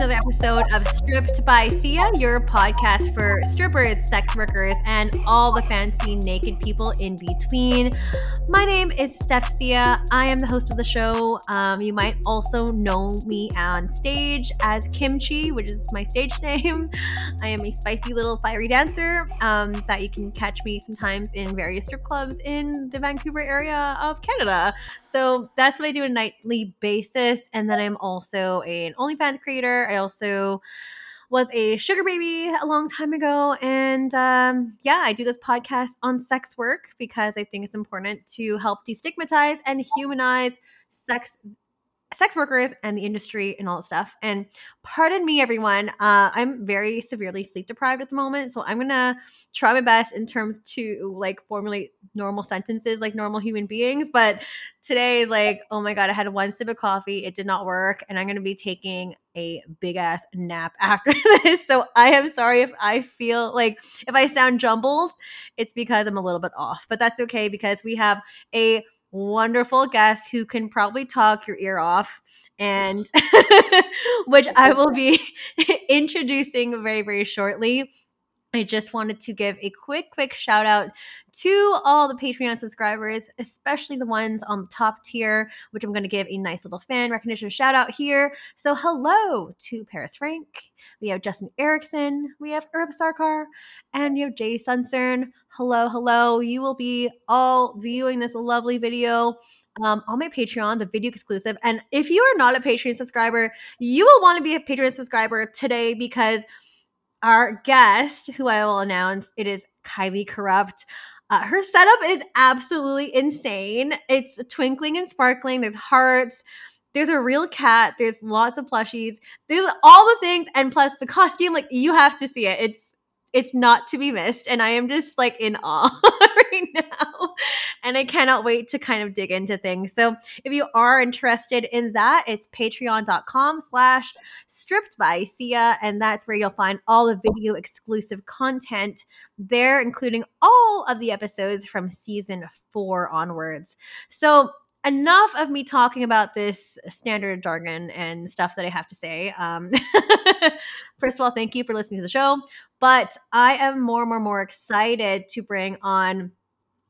another episode of Stripped by Sia, your podcast for strippers, sex workers, and all the fancy naked people in between. My name is Steph Sia. I am the host of the show. Um, you might also know me on stage as Kimchi, which is my stage name. I am a spicy little fiery dancer um, that you can catch me sometimes in various strip clubs in the Vancouver area of Canada. So that's what I do on a nightly basis. And then I'm also an OnlyFans creator. I also was a sugar baby a long time ago. And um, yeah, I do this podcast on sex work because I think it's important to help destigmatize and humanize sex sex workers and the industry and all that stuff. And pardon me, everyone, uh, I'm very severely sleep deprived at the moment, so I'm gonna try my best in terms to like formulate normal sentences like normal human beings. But today is like, oh my god, I had one sip of coffee, it did not work, and I'm gonna be taking a big ass nap after this. So I am sorry if I feel like if I sound jumbled, it's because I'm a little bit off, but that's okay because we have a wonderful guest who can probably talk your ear off and which I will be introducing very very shortly. I just wanted to give a quick, quick shout out to all the Patreon subscribers, especially the ones on the top tier, which I'm going to give a nice little fan recognition shout out here. So, hello to Paris Frank. We have Justin Erickson. We have Herb Sarkar. And we have Jay Suncern. Hello, hello. You will be all viewing this lovely video um, on my Patreon, the video exclusive. And if you are not a Patreon subscriber, you will want to be a Patreon subscriber today because – our guest, who I will announce, it is Kylie Corrupt. Uh, her setup is absolutely insane. It's twinkling and sparkling. There's hearts. There's a real cat. There's lots of plushies. There's all the things, and plus the costume. Like you have to see it. It's it's not to be missed, and I am just like in awe right now and I cannot wait to kind of dig into things. So if you are interested in that, it's patreon.com slash stripped by Sia, and that's where you'll find all the video exclusive content there, including all of the episodes from season four onwards. So enough of me talking about this standard jargon and stuff that I have to say. Um, first of all, thank you for listening to the show. But I am more and more, more excited to bring on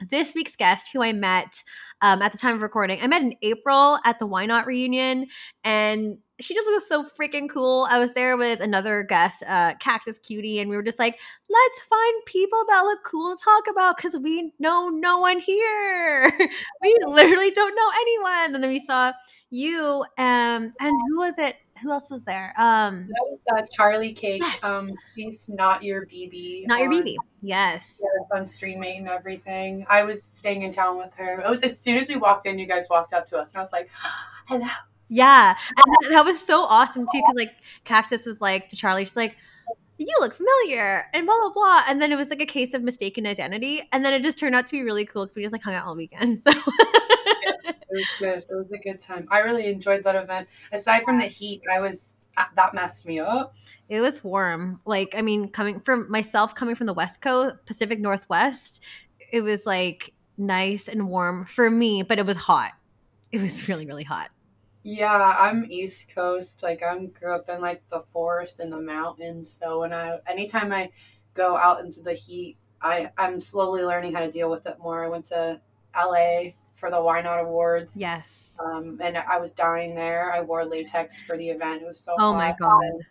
this week's guest, who I met um, at the time of recording, I met in April at the YNOT reunion, and she just looks so freaking cool. I was there with another guest, uh, Cactus Cutie, and we were just like, let's find people that look cool to talk about because we know no one here. we literally don't know anyone. And then we saw you, um, and who was it? Who else was there? Um, that was uh, Charlie Cake. Yes. Um, she's not your BB. Not your BB. Yes. on Streamate and everything. I was staying in town with her. It was as soon as we walked in, you guys walked up to us, and I was like, "Hello." Yeah, and that was so awesome too, because like Cactus was like to Charlie, she's like, "You look familiar," and blah blah blah, and then it was like a case of mistaken identity, and then it just turned out to be really cool because we just like hung out all weekend. So was good. It was a good time. I really enjoyed that event. Aside from the heat, I was uh, that messed me up. It was warm. Like I mean, coming from myself, coming from the West Coast, Pacific Northwest, it was like nice and warm for me, but it was hot. It was really, really hot. Yeah, I'm East Coast. Like I'm grew up in like the forest and the mountains. So when I anytime I go out into the heat, I I'm slowly learning how to deal with it more. I went to LA for the YNOT Awards. Yes. Um, and I was dying there. I wore latex for the event. It was so. Oh my god. And,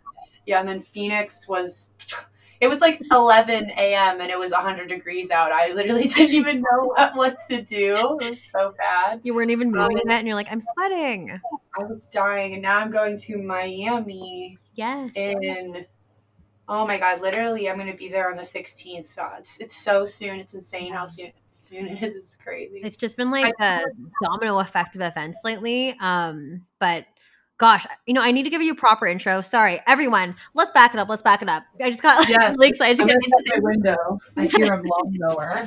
yeah, and then Phoenix was. It was like 11 a.m. and it was 100 degrees out. I literally didn't even know what, what to do. It was so bad. You weren't even moving um, and you're like, I'm sweating. I was dying, and now I'm going to Miami. Yes. In Oh my god, literally I'm gonna be there on the 16th. So it's, it's so soon. It's insane how soon, soon it is. It's crazy. It's just been like a domino effect of events lately. Um, but gosh, you know, I need to give you a proper intro. Sorry, everyone. Let's back it up. Let's back it up. I just got like, yes. really excited to I'm get into my window. I hear a mower.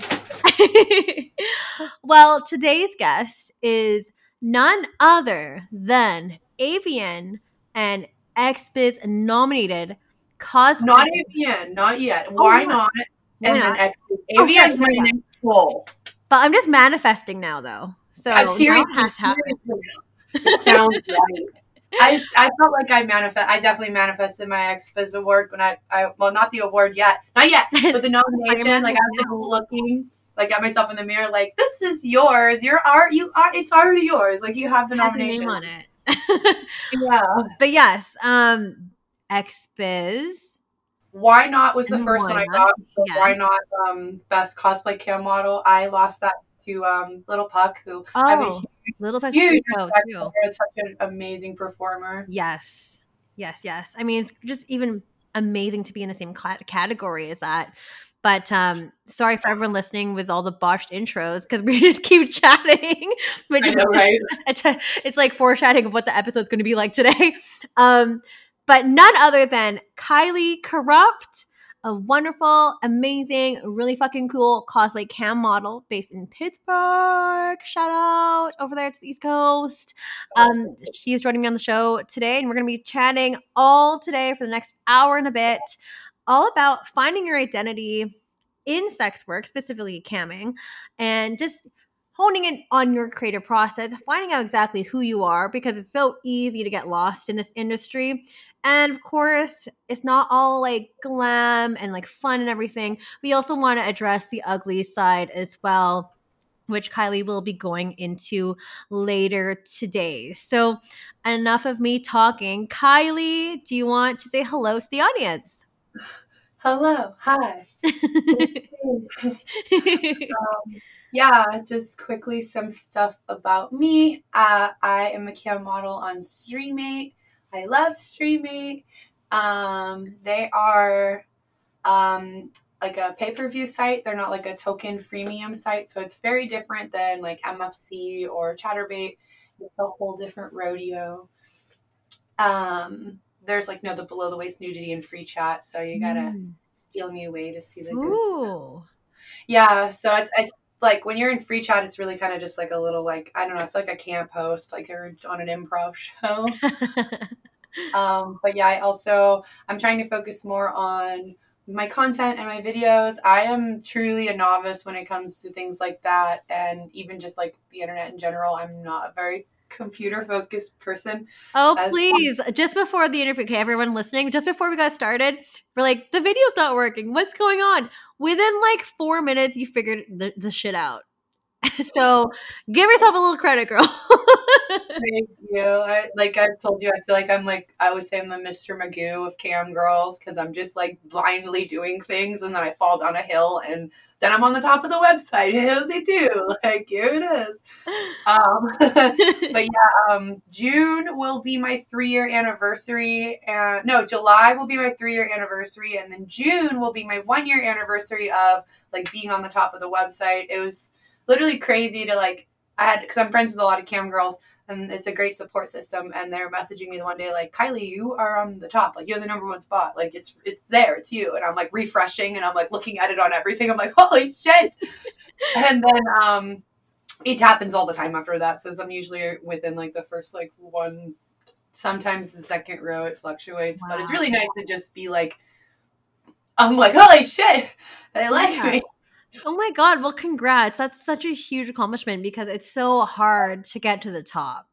well, today's guest is none other than AVN and XBiz nominated Cosmic. Not AVN, not yet. Oh, YNOT? And then X. AVN's my next goal. But I'm just manifesting now, though. So I'm seriously, seriously it sounds right. I, I felt like I manifest. I definitely manifested my XBiz award when I, I well not the award yet, not yet, but the nomination. like I was like looking like at myself in the mirror, like this is yours. Your art, you are. It's already yours. Like you have the Has nomination name on it. Yeah. but yes, um, XBiz. YNOT was the first one I got. Yeah. YNOT um, best cosplay cam model? I lost that to um, Little Puck, who I have a Oh, little Puck huge too. for. It's such an amazing performer. Yes, yes, yes. I mean, it's just even amazing to be in the same category as that. But um, sorry for everyone listening with all the botched intros because we just keep chatting. Which know, right? it's, it's like foreshadowing of what the episode's going to be like today. Um, but none other than Kylie Corrupt, a wonderful, amazing, really fucking cool cosplay cam model based in Pittsburgh. Shout out over there to the East Coast. Um, she's joining me on the show today, and we're going to be chatting all today for the next hour and a bit, all about finding your identity in sex work, specifically camming, and just honing in on your creative process, finding out exactly who you are because it's so easy to get lost in this industry. And of course, it's not all like glam and like fun and everything. We also want to address the ugly side as well, which Kylie will be going into later today. So, enough of me talking. Kylie, do you want to say hello to the audience? Hello, hi. Um, yeah, just quickly some stuff about me. Uh, I am a cam model on Streamate. I love Streamate. Um, they are um, like a pay per view site. They're not like a token freemium site, so it's very different than like MFC or Chaturbate. It's a whole different rodeo. Um, there's like no the below the waist nudity and free chat, so you gotta Mm. steal me away to see the good stuff. Yeah, so it's, it's like when you're in free chat, it's really kind of just like a little like I don't know. I feel like I can't post like you're on an improv show. um, but yeah, I also I'm trying to focus more on my content and my videos. I am truly a novice when it comes to things like that, and even just like the internet in general. I'm not a very computer focused person. Oh, As- please. Just before the interview, okay, everyone listening, just before we got started, we're like, the video's not working. What's going on? Within like four minutes, you figured the, the shit out. so give yourself a little credit, girl. Thank you. I, like I've told you, I feel like I'm like I always say I'm the Mr. Magoo of cam girls because I'm just like blindly doing things and then I fall down a hill and then I'm on the top of the website. They do? Like here it is. Um, but yeah, um, June will be my three year anniversary, and no, July will be my three year anniversary, and then June will be my one year anniversary of like being on the top of the website. It was literally crazy to like I had because I'm friends with a lot of cam girls and it's a great support system and they're messaging me the one day like Kylie you are on the top. Like you're the number one spot. Like it's it's there. It's you. And I'm like refreshing and I'm like looking at it on everything. I'm like holy shit. And then um it happens all the time after that. So I'm usually within like the first like one sometimes the second row it fluctuates. But it's really nice to just be like I'm like holy shit. They like Yeah. me oh my God. Well, congrats. That's such a huge accomplishment because it's so hard to get to the top.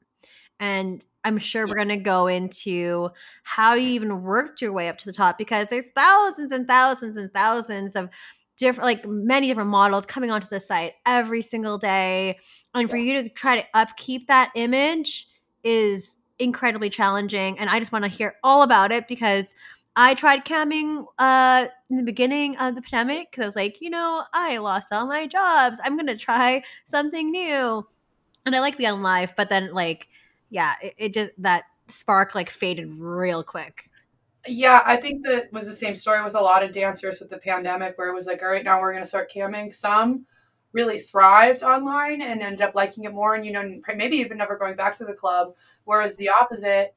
And I'm sure we're going to go into how you even worked your way up to the top because there's thousands and thousands and thousands of different, like many different models coming onto the site every single day. And for you to try to upkeep that image is incredibly challenging. And I just want to hear all about it because I tried camming uh, in the beginning of the pandemic because I was like, you know, I lost all my jobs. I'm to try something new. And I like being on live, but then, like, yeah, it, it just, that spark like faded real quick. Yeah, I think that was the same story with a lot of dancers with the pandemic, where it was like, all right, now we're to start camming. Some really thrived online and ended up liking it more, and you know, maybe even never going back to the club. Whereas the opposite,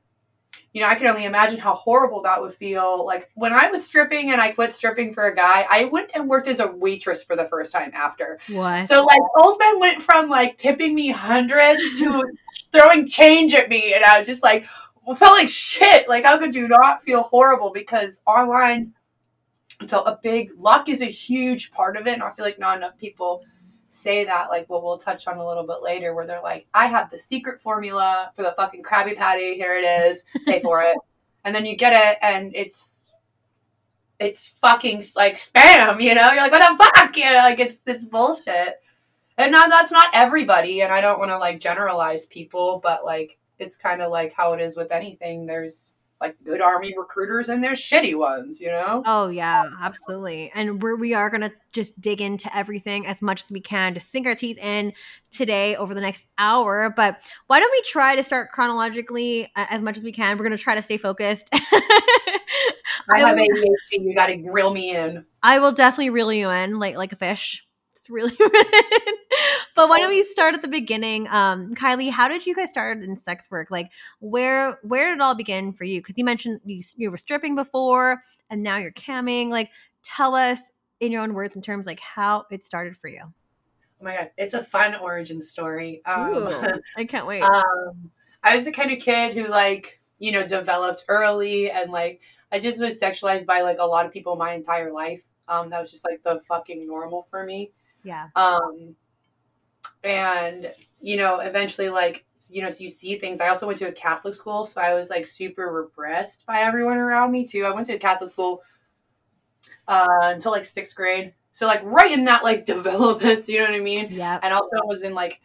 you know, I can only imagine how horrible that would feel. Like when I was stripping and I quit stripping for a guy, I went and worked as a waitress for the first time after. What? So like old men went from like tipping me hundreds to throwing change at me, and I was just like felt like shit. Like how could you not feel horrible? Because online, it's a, a big luck is a huge part of it, and I feel like not enough people say that, like what we'll touch on a little bit later, where they're like, I have the secret formula for the fucking Krabby Patty. Here it is. Pay for it. And then you get it, and it's it's fucking like spam. You know, you're like, what the fuck? You know, like it's it's bullshit. And now that's not everybody, and I don't want to like generalize people, but like it's kind of like how it is with anything. There's like good army recruiters and there's shitty ones, you know? Oh yeah, absolutely. And we're we are gonna just dig into everything as much as we can to sink our teeth in today over the next hour. But why don't we try to start chronologically uh, as much as we can? We're gonna try to stay focused. I have ADHD. You got to reel me in. I will definitely reel you in, like like a fish. It's really. but why don't we start at the beginning? Um, Kylie, how did you guys start in sex work? Like, where where did it all begin for you? Because you mentioned you you were stripping before, and now you're camming. Like, tell us in your own words in terms like how it started for you. Oh my god, it's a fun origin story. Um, Ooh, I can't wait. um, I was the kind of kid who like you know developed early and like I just was sexualized by like a lot of people my entire life. Um, that was just like the fucking normal for me. Yeah. Um, and you know, eventually, like you know, so you see things. I also went to a Catholic school, so I was like super repressed by everyone around me too. I went to a Catholic school uh, until like sixth grade, so like right in that like development. You know what I mean? Yeah. And also was in like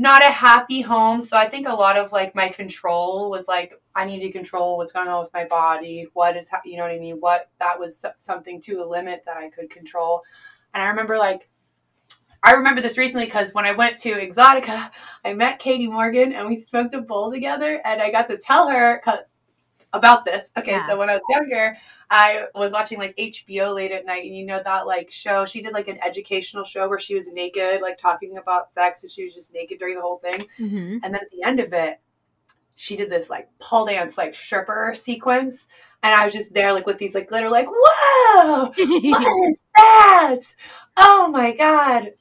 not a happy home. So I think a lot of like my control was like I need to control what's going on with my body. What is ha- you know what I mean? What that was something to a limit that I could control. And I remember like I remember this recently because when I went to EXXXOTICA, I met Katie Morgan and we smoked a bowl together, and I got to tell her about this. Okay, Yeah. so when I was younger, I was watching like HBO late at night, and you know that like show. She did like an educational show where she was naked, like talking about sex, and she was just naked during the whole thing. hmm And then at the end of it, she did this like pole dance, like stripper sequence, and I was just there like with these like glitter, like whoa, what is that? Oh my god.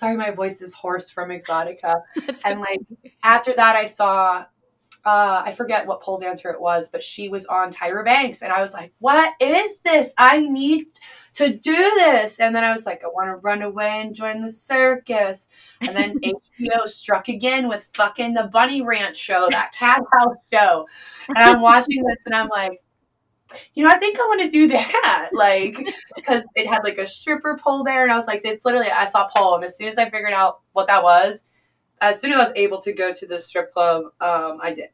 Sorry, my voice is hoarse from EXXXOTICA. And like after that, I saw, uh, I forget what pole dancer it was, but she was on Tyra Banks, and I was like, "What is this? I need to do this." And then I was like, "I want to run away and join the circus." And then HBO struck again with fucking the Bunny Ranch show, that cat house show, and I'm watching this, and I'm like. You know, I think I want to do that, like, because it had like a stripper pole there, and I was like, it's literally I saw pole, and as soon as I figured out what that was, as soon as I was able to go to the strip club, um, I did.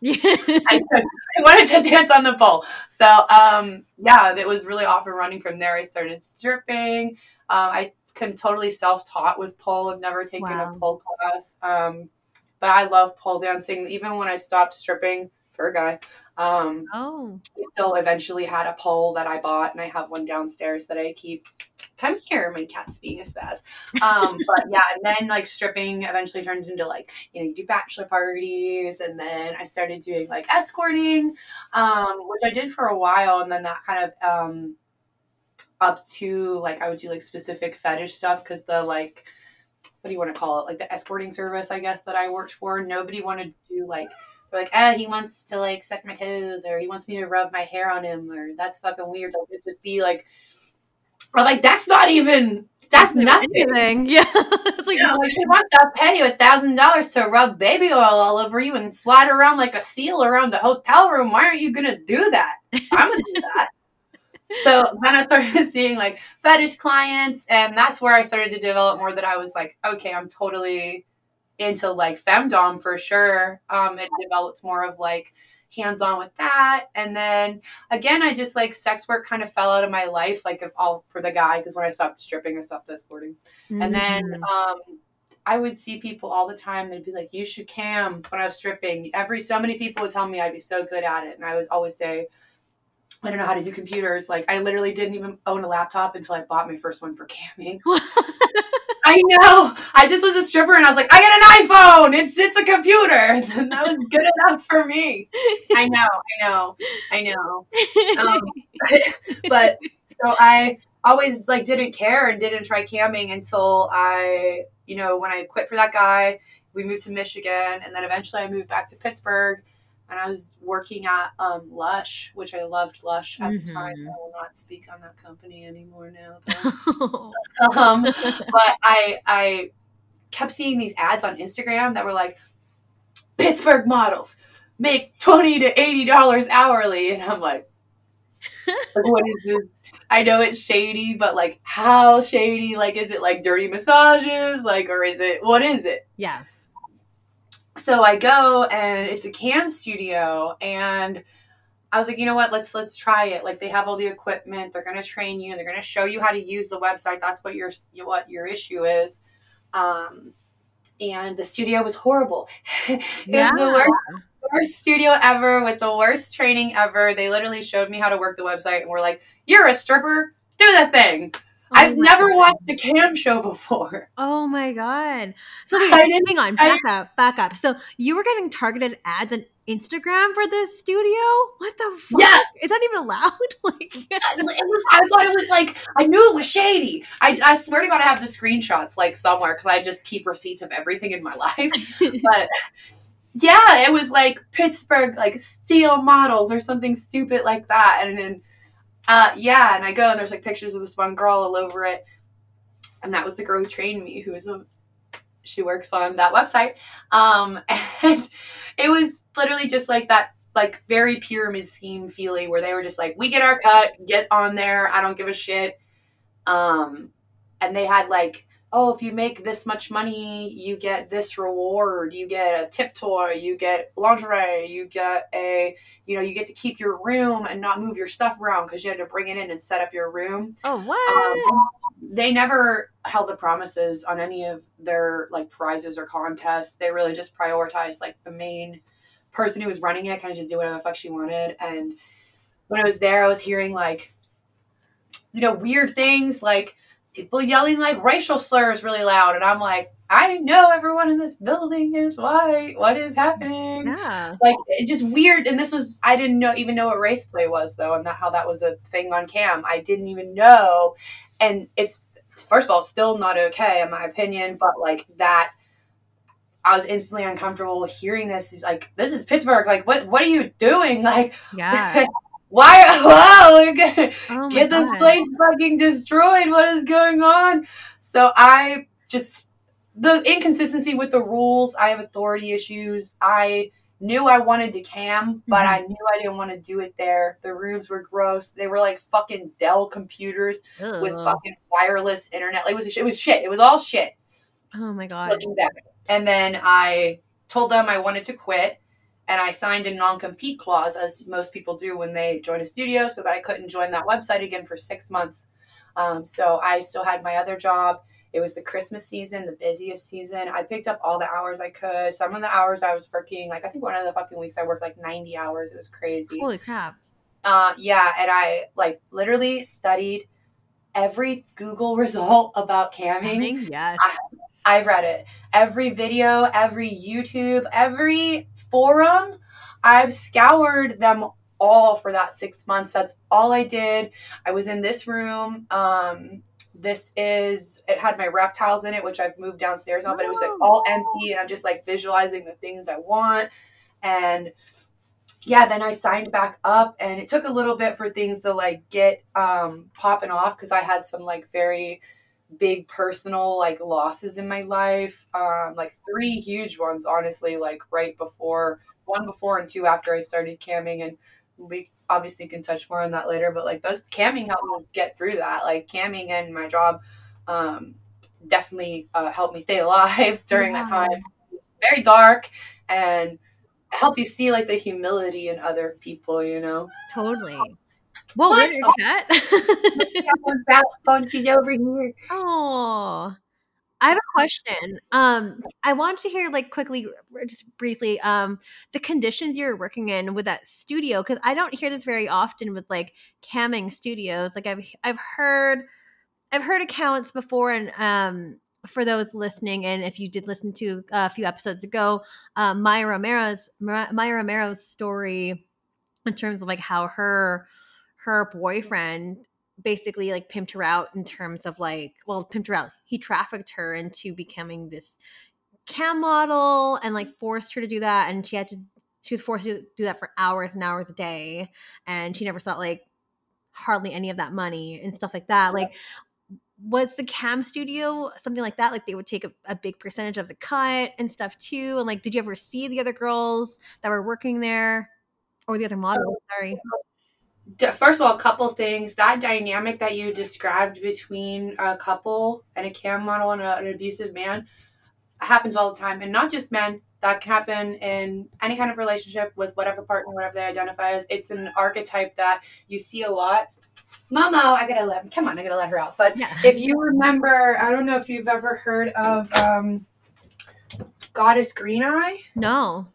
I, I wanted to dance on the pole. So, um, yeah, it was really off and running from there. I started stripping. Um, I can totally self taught with pole. I've never taken Wow. a pole class. Um, but I love pole dancing. Even when I stopped stripping for a guy, um, oh, still eventually had a pole that I bought, and I have one downstairs that I keep. Come here, my cat's being a spaz. Um, but yeah, and then like stripping eventually turned into like you know you do bachelor parties, and then I started doing like escorting, um, which I did for a while, and then that kind of um, up to like I would do like specific fetish stuff because the like what do you want to call it like the escorting service I guess that I worked for nobody wanted to do like they're like, ah, he wants to like suck my toes, or he wants me to rub my hair on him, or that's fucking weird. Like, it just be like, I'm like, that's not even, that's nothing. anything. Yeah, it's like know, like she wants to pay you a thousand dollars to rub baby oil all over you and slide around like a seal around the hotel room. Why aren't you gonna do that? I'm gonna do that. So then I started seeing like fetish clients, and that's where I started to develop more that I was like, okay, I'm totally into like femdom for sure. Um, it develops more of like hands on with that, and then again, I just like sex work kind of fell out of my life, like if all for the guy, because when I stopped stripping, I stopped escorting. And then Mhm. um, I would see people all the time. They'd be like, "You should cam." When I was stripping, every so many people would tell me I'd be so good at it, and I would always say, "I don't know how to do computers." Like I literally didn't even own a laptop until I bought my first one for camming. I know. I just was a stripper, and I was like, "I got an iPhone. It's it's a computer." And that was good enough for me. I know. I know. I know um, but so I always like didn't care and didn't try camming until I, you know, when I quit for that guy, we moved to Michigan, and then eventually I moved back to Pittsburgh. And I was working at um, Lush, which I loved Lush at the time. Mhm. I will not speak on that company anymore now. though. um, but I I kept seeing these ads on Instagram that were like Pittsburgh models make twenty to eighty dollars hourly, and I'm like, what is this? I know it's shady, but like how shady? Like, is it like dirty massages? Like, or is it what is it? yeah. So I go and it's a cam studio and I was like, you know what, let's let's try it. Like they have all the equipment, they're gonna train you, they're gonna show you how to use the website. That's what your what your issue is. Um and the studio was horrible. it Yeah. was the worst, worst studio ever with the worst training ever. They literally showed me how to work the website and were like, You're a stripper, do the thing. Oh I've never God. watched a cam show before. Oh my god. So wait, hang on, I- back up, back up. So you were getting targeted ads on Instagram for this studio? What the fuck? Yeah. Is that even allowed? like it was, I thought it was like I knew it was shady. I, I swear to God, I have the screenshots like somewhere because I just keep receipts of everything in my life. But yeah, it was like Pittsburgh like steel models or something stupid like that. And then uh, yeah, and I go and there's like pictures of this one girl all over it, and that was the girl who trained me, who is a she works on that website. Um, and it was literally just like that like very pyramid scheme feeling where they were just like, we get our cut, get on there, I don't give a shit. Um, and they had like, oh, if you make this much money, you get this reward, you get a tip toy, you get lingerie, you get a, you know, you get to keep your room and not move your stuff around because you had to bring it in and set up your room. Oh what? Um, they never held the promises on any of their like prizes or contests. They really just prioritized like the main person who was running it, kind of just do whatever the fuck she wanted. And when I was there, I was hearing like, you know, weird things like people yelling like racial slurs really loud, and I'm like, I know everyone in this building is white. What is happening? yeah. like it just weird and this was i didn't know even know what race play was though and that how that was a thing on cam i didn't even know and it's first of all still not okay in my opinion but like that i was instantly uncomfortable hearing this like this is pittsburgh like what what are you doing like Yeah. why whoa you're gonna Oh get this God. place fucking destroyed. What is going on? So I just the inconsistency with the rules. I have authority issues. I knew I wanted to cam, but Mhm. I knew I didn't want to do it there. The rooms were gross. They were like fucking Dell computers with fucking wireless internet. It was it was shit. It was all shit Oh my god. And then I told them I wanted to quit and I signed a non compete clause, as most people do when they join a studio, so that I couldn't join that website again for six months. Um, so I still had my other job. It was the Christmas season, the busiest season. I picked up all the hours I could. Some of the hours I was working, like I think one of the fucking weeks I worked like 90 hours. It was crazy. Holy crap. Uh, yeah, and I like literally studied every Google result about camming. Coming? Yes. I've read it. Every video, every YouTube, every forum, I've scoured them all for that six months. That's all I did. I was in this room. Um, this is it had my reptiles in it, which I've moved downstairs on, but it was like all empty, and I'm just like visualizing the things I want. And yeah, then I signed back up, and it took a little bit for things to like get um, popping off because I had some like very big personal like losses in my life um like three huge ones honestly like right before one before and two after i started camming and we obviously can touch more on that later but like those camming helped me get through that like camming and my job um definitely uh, helped me stay alive during that time. It's very dark and help you see like the humility in other people you know? Totally. Well, What? we're chat. she's over here Oh, I have a question. Um, I want to hear like quickly, just briefly, um, the conditions you're working in with that studio because I don't hear this very often with like camming studios. Like I've I've heard I've heard accounts before, and um, for those listening, and if you did listen to a few episodes ago, uh, Maya Romero's Maya Romero's story in terms of like how her her boyfriend basically like pimped her out in terms of like well pimped her out he trafficked her into becoming this cam model and like forced her to do that and she had to she was forced to do that for hours and hours a day, and she never saw like hardly any of that money and stuff like that. Like, was the cam studio something like that? Like they would take a, a, big percentage of the cut and stuff too. And like, did you ever see the other girls that were working there, or the other models? Sorry. First of all, a couple things. That dynamic that you described between a couple and a cam model and a, an abusive man happens all the time, and not just men. That can happen in any kind of relationship with whatever partner, whatever they identify as. It's an archetype that you see a lot Momo, I gotta let come on, I gotta let her out. But yeah. if you remember, I don't know if you've ever heard of um, Goddess Green Eye. No.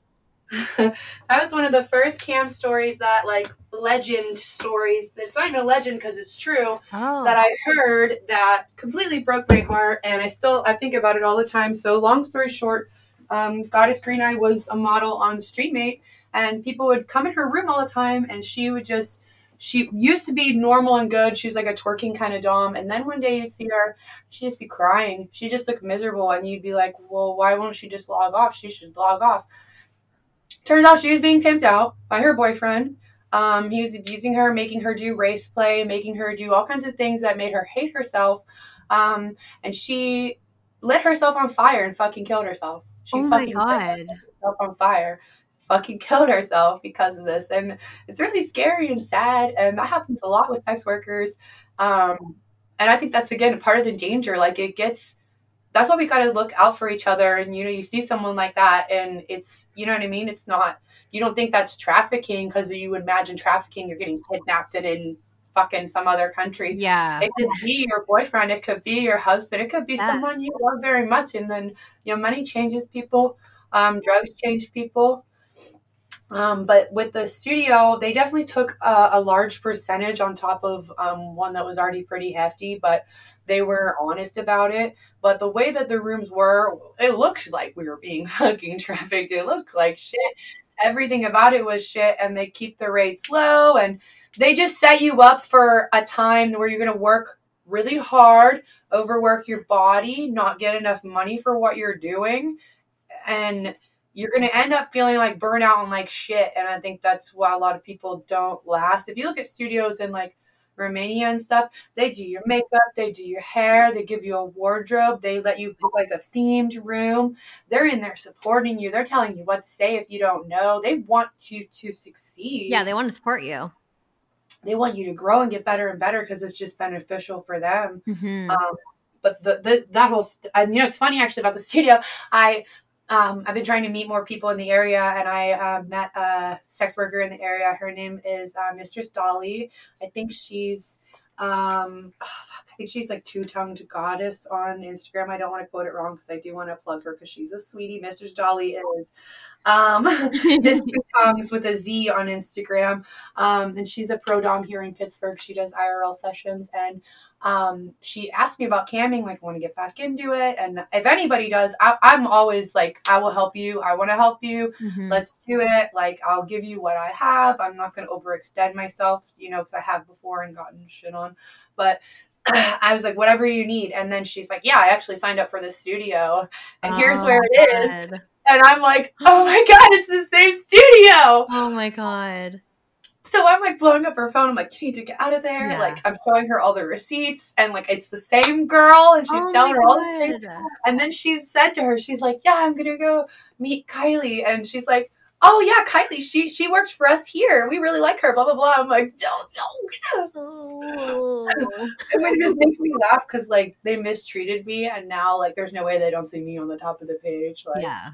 that was one of the first cam stories that like legend stories it's not even a legend because it's true oh. that i heard that completely broke my heart and i still i think about it all the time so long story short um, goddess green eye was a model on Streamate and people would come in her room all the time and she would just she used to be normal and good. She was like a twerking kind of dom. And then one day you'd see her, she'd just be crying. She just looked miserable. And you'd be like, well, why won't she just log off? She should log off. Turns out she was being pimped out by her boyfriend. Um, he was abusing her, making her do race play, making her do all kinds of things that made her hate herself. Um, and she lit herself on fire and fucking killed herself. She oh my god! herself on fire fucking killed herself because of this. And it's really scary and sad. And that happens a lot with sex workers. Um, and I think that's, again, part of the danger. Like, it gets, that's why we got to look out for each other. And, you know, you see someone like that, and it's, you know what I mean? It's not, you don't think that's trafficking because you imagine trafficking, you're getting kidnapped and in fucking some other country. Yeah. It could be your boyfriend, it could be your husband, it could be yes. someone you love very much. And then, you know, money changes people, um, drugs change people. Um, but with the studio, they definitely took a, a large percentage on top of um, one that was already pretty hefty, but they were honest about it. But the way that the rooms were, it looked like we were being fucking trafficked. It looked like shit. Everything about it was shit, and they keep the rates low, and they just set you up for a time where you're going to work really hard, overwork your body, not get enough money for what you're doing, and you're going to end up feeling like burnout and like shit. And I think that's why a lot of people don't last. If you look at studios in like Romania and stuff, they do your makeup, they do your hair, they give you a wardrobe, they let you pick like a themed room. They're in there supporting you. They're telling you what to say if you don't know. They want you to succeed. Yeah, they want to support you. They want you to grow and get better and better because it's just beneficial for them. Mm-hmm. Um, but the, the that whole and you know it's funny actually about the studio. I um, I've been trying to meet more people in the area, and I uh, met a sex worker in the area. Her name is uh, Mistress Dolly. I think she's, um, oh, fuck, I think she's like two tongued goddess on Instagram. I don't want to quote it wrong because I do want to plug her because she's a sweetie. Mistress Dolly is um, Miss Two Tongues with a Z on Instagram, um, and she's a pro dom here in Pittsburgh. She does IRL sessions, and um, she asked me about camming, like, I want to get back into it. And if anybody does, I, am always like, I will help you. I want to help you. Mm-hmm. Let's do it. Like, I'll give you what I have. I'm not going to overextend myself, you know, because I have before and gotten shit on. But I was like, whatever you need. And then she's like, yeah, I actually signed up for this studio. And oh, here's where it God. is. And I'm like, oh my God, it's the same studio. Oh my God. So I'm like blowing up her phone. I'm like, you need to get out of there. Yeah. Like I'm showing her all the receipts and like it's the same girl and she's oh telling her all the same. And then she said to her, she's like, Yeah, I'm gonna go meet Kylie. And she's like, Oh yeah, Kylie, she she works for us here. We really like her, blah blah blah. I'm like, don't don't oh. it just makes me laugh because like they mistreated me and now like there's no way they don't see me on the top of the page. Like Yeah.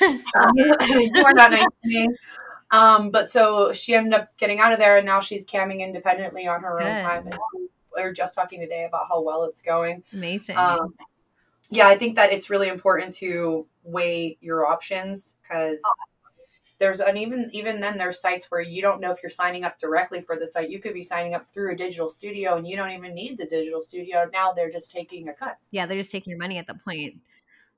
um, you are not nice to me. Um, but so she ended up getting out of there, and now she's camming independently on her Good. own time. And we were just talking today about how well it's going. Amazing. Um, yeah, I think that it's really important to weigh your options because there's an even even then there's sites where you don't know if you're signing up directly for the site. You could be signing up through a digital studio, and you don't even need the digital studio. Now they're just taking a cut. Yeah, they're just taking your money at that point.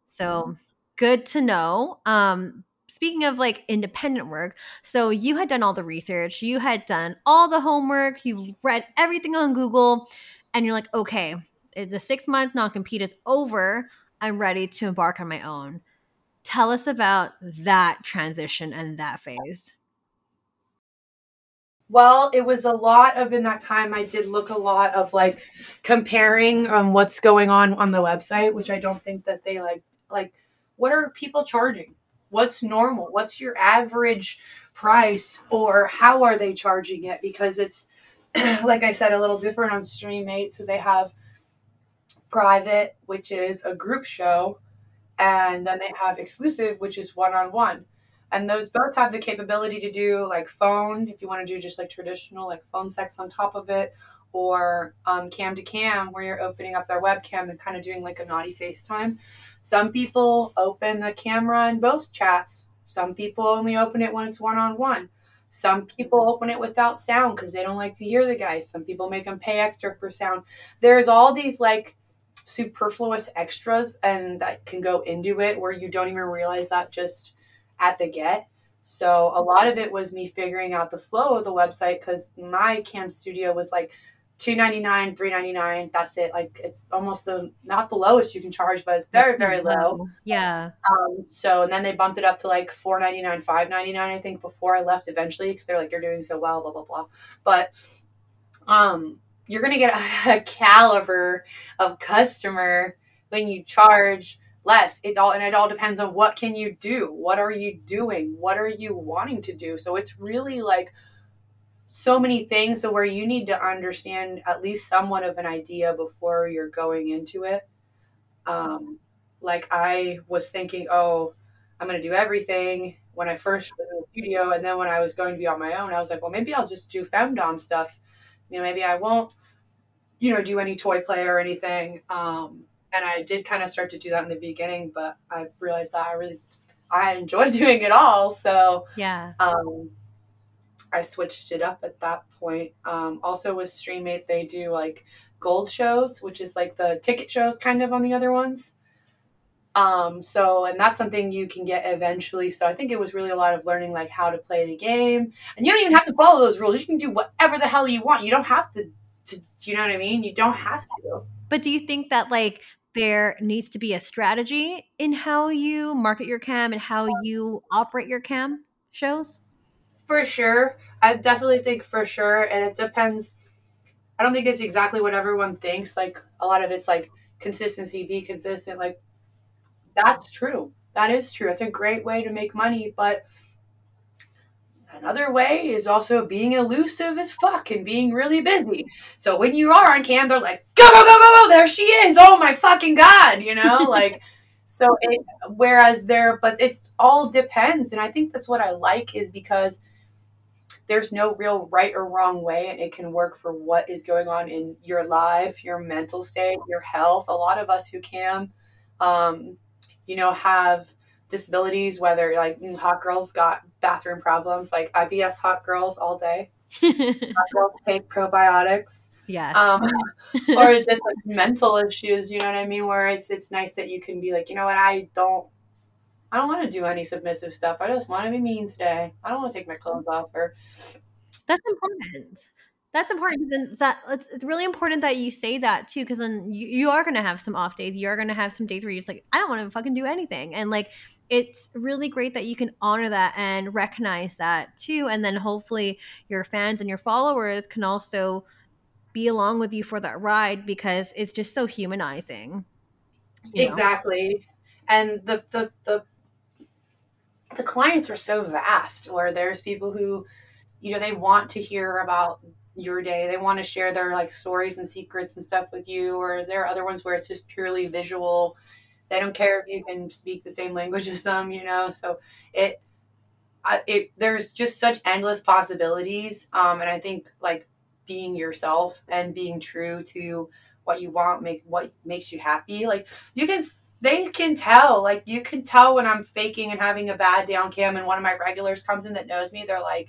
So good to know. Um, speaking of like independent work, so you had done all the research, you had done all the homework, you read everything on Google, and you're like, okay, the six month non compete is over. I'm ready to embark on my own. tell us about that transition and that phase. Well, it was a lot of in that time. I did look a lot of like comparing um, what's going on on the website, which I don't think that they like. Like, what are people charging? What's normal? What's your average price, or how are they charging it? Because it's like I said, a little different on Streamate. So they have private, which is a group show, and then they have exclusive, which is one on one and those both have the capability to do like phone if you want to do just like traditional like phone sex on top of it or um, cam to cam where you're opening up their webcam and kind of doing like a naughty facetime some people open the camera in both chats. Some people only open it when it's one-on-one. Some people open it without sound because they don't like to hear the guys. Some people make them pay extra for sound. There's all these like superfluous extras and that can go into it where you don't even realize that just at the get. So a lot of it was me figuring out the flow of the website because my cam studio was like two ninety nine, three ninety nine. That's it. Like it's almost the not the lowest you can charge, but it's very very low. Yeah. Um, so and then they bumped it up to like four ninety nine, five ninety nine. I think before I left eventually because they're like you're doing so well, blah blah blah. But um, you're gonna get a, a caliber of customer when you charge less it all and it all depends on what can you do what are you doing what are you wanting to do so it's really like so many things so where you need to understand at least somewhat of an idea before you're going into it. Um like i was thinking oh i'm going to do everything. When i first was in the studio and then when i was going to be on my own i was like well maybe i'll just do femdom stuff. You know maybe i won't you know do any toy play or anything. Um and I did kind of start to do that in the beginning, but I realized that I really I enjoy doing it all. So yeah, um, I switched it up at that point. Um, also with Streamate, they do like gold shows, which is like the ticket shows kind of on the other ones. Um, so and that's something you can get eventually. So I think it was really a lot of learning like how to play the game. And you don't even have to follow those rules. You can do whatever the hell you want. You don't have to, to you know what I mean? You don't have to. But do you think that like there needs to be a strategy in how you market your cam and how you operate your cam shows? For sure. I definitely think for sure. And it depends. I don't think it's exactly what everyone thinks. Like a lot of it's like consistency, be consistent. Like that's true. That is true. It's a great way to make money. But Another way is also being elusive as fuck and being really busy. So when you are on cam, they're like, go, go, go, go, go, there she is. Oh my fucking God, you know? Like, so it, whereas there, but it's all depends. And I think that's what I like is because there's no real right or wrong way and it can work for what is going on in your life, your mental state, your health. A lot of us who can um, you know, have disabilities, whether like hot girls got bathroom problems, like IBS hot girls all day. hot girls take probiotics. Yes. Um, or just like mental issues, you know what I mean? Where it's it's nice that you can be like, you know what, I don't I don't want to do any submissive stuff. I just want to be mean today. I don't want to take my clothes off or That's important. That's important. Then that it's, it's really important that you say that too, because then you, you are gonna have some off days. You are gonna have some days where you're just like, I don't want to fucking do anything, and like it's really great that you can honor that and recognize that too. And then hopefully your fans and your followers can also be along with you for that ride because it's just so humanizing. Exactly. Know? And the, the, the, the clients are so vast where there's people who, you know, they want to hear about your day. They want to share their like stories and secrets and stuff with you. Or there are other ones where it's just purely visual they don't care if you can speak the same language as them, you know. So it, it there's just such endless possibilities, um, and I think like being yourself and being true to what you want, make what makes you happy. Like you can they can tell. Like you can tell when I'm faking and having a bad day on cam and one of my regulars comes in that knows me, they're like,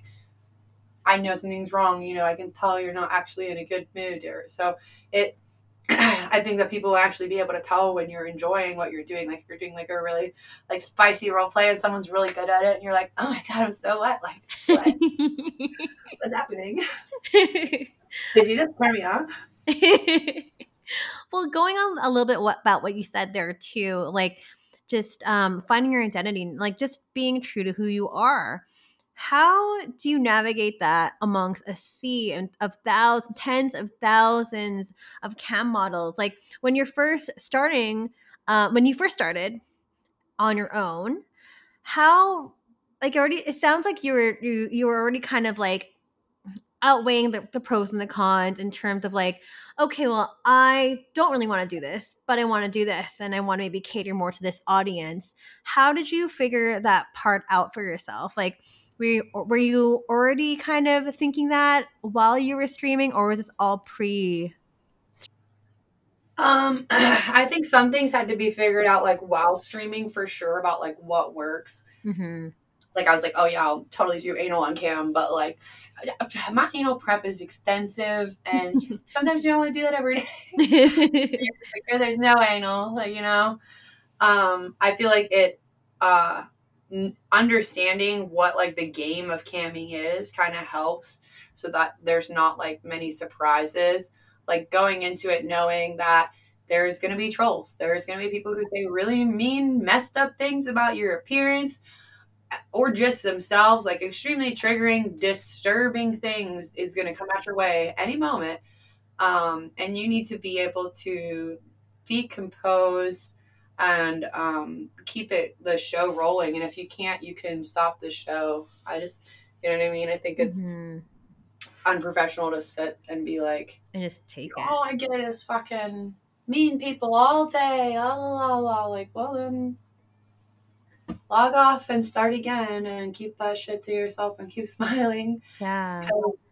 I know something's wrong, you know, I can tell you're not actually in a good mood or so it I think that people will actually be able to tell when you're enjoying what you're doing. Like if you're doing like a really like spicy role play and someone's really good at it, and you're like, oh my god, I'm so wet. Like, what? what's happening? Did you just turn me on? well, going on a little bit what, about what you said there too, like just um, finding your identity, like just being true to who you are. How do you navigate that amongst a sea of thousands, tens of thousands of cam models? Like when you're first starting, uh, when you first started on your own, how like already it sounds like you were you you were already kind of like outweighing the, the pros and the cons in terms of like okay well i don't really want to do this but i want to do this and i want to maybe cater more to this audience. How did you figure that part out for yourself? Like were you, were you already kind of thinking that while you were streaming or was this all pre? Um i think some things had to be figured out like while streaming for sure about like what works. Mm-hmm. like i was like oh yeah i'll totally do anal on cam but like my anal prep is extensive and sometimes you don't want to do that every day. Like, there's no anal you know? Um i feel like it uh understanding what like the game of camming is kind of helps so that there's not like many surprises. Like going into it knowing that there's going to be trolls. There's going to be people who say really mean messed up things about your appearance or just themselves like extremely triggering disturbing things is going to come at your way any moment um, and you need to be able to be composed and um, keep it the show rolling. And if you can't, you can stop the show. I just, you know what I mean. I think it's mm-hmm. unprofessional to sit and be like, and just take it. Oh, I get. It's fucking mean people all day. La la la. Like, well then, log off and start again, and keep that shit to yourself and keep smiling. Yeah.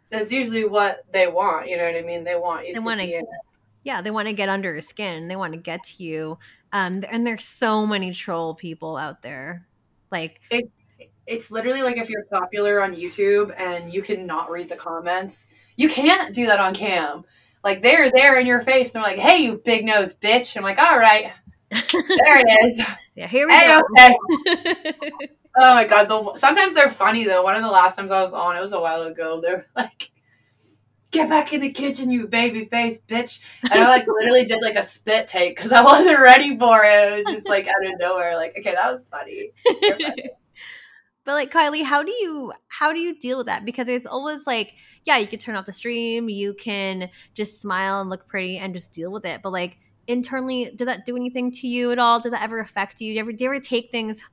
That's usually what they want. You know what I mean? They want you they to want to. Yeah, they want to get under your skin. They want to get to you um, and there's so many troll people out there. Like it's it's literally like if you're popular on YouTube and you cannot read the comments, you can't do that on cam. Like they're there in your face and they're like, "Hey, you big nose bitch." I'm like, "All right, there it is." yeah, here we hey, go. Okay. oh my god! The, sometimes they're funny though. One of the last times I was on, it was a while ago. They're like, get back in the kitchen, you baby face bitch. And I like literally did like a spit take because I wasn't ready for it. It was just like out of nowhere. Like, okay, that was funny. funny. but like Kylie, how do you how do you deal with that? Because it's always like, yeah, you can turn off the stream, you can just smile and look pretty and just deal with it. But like internally, does that do anything to you at all? Does that ever affect you? Do you ever do you ever take things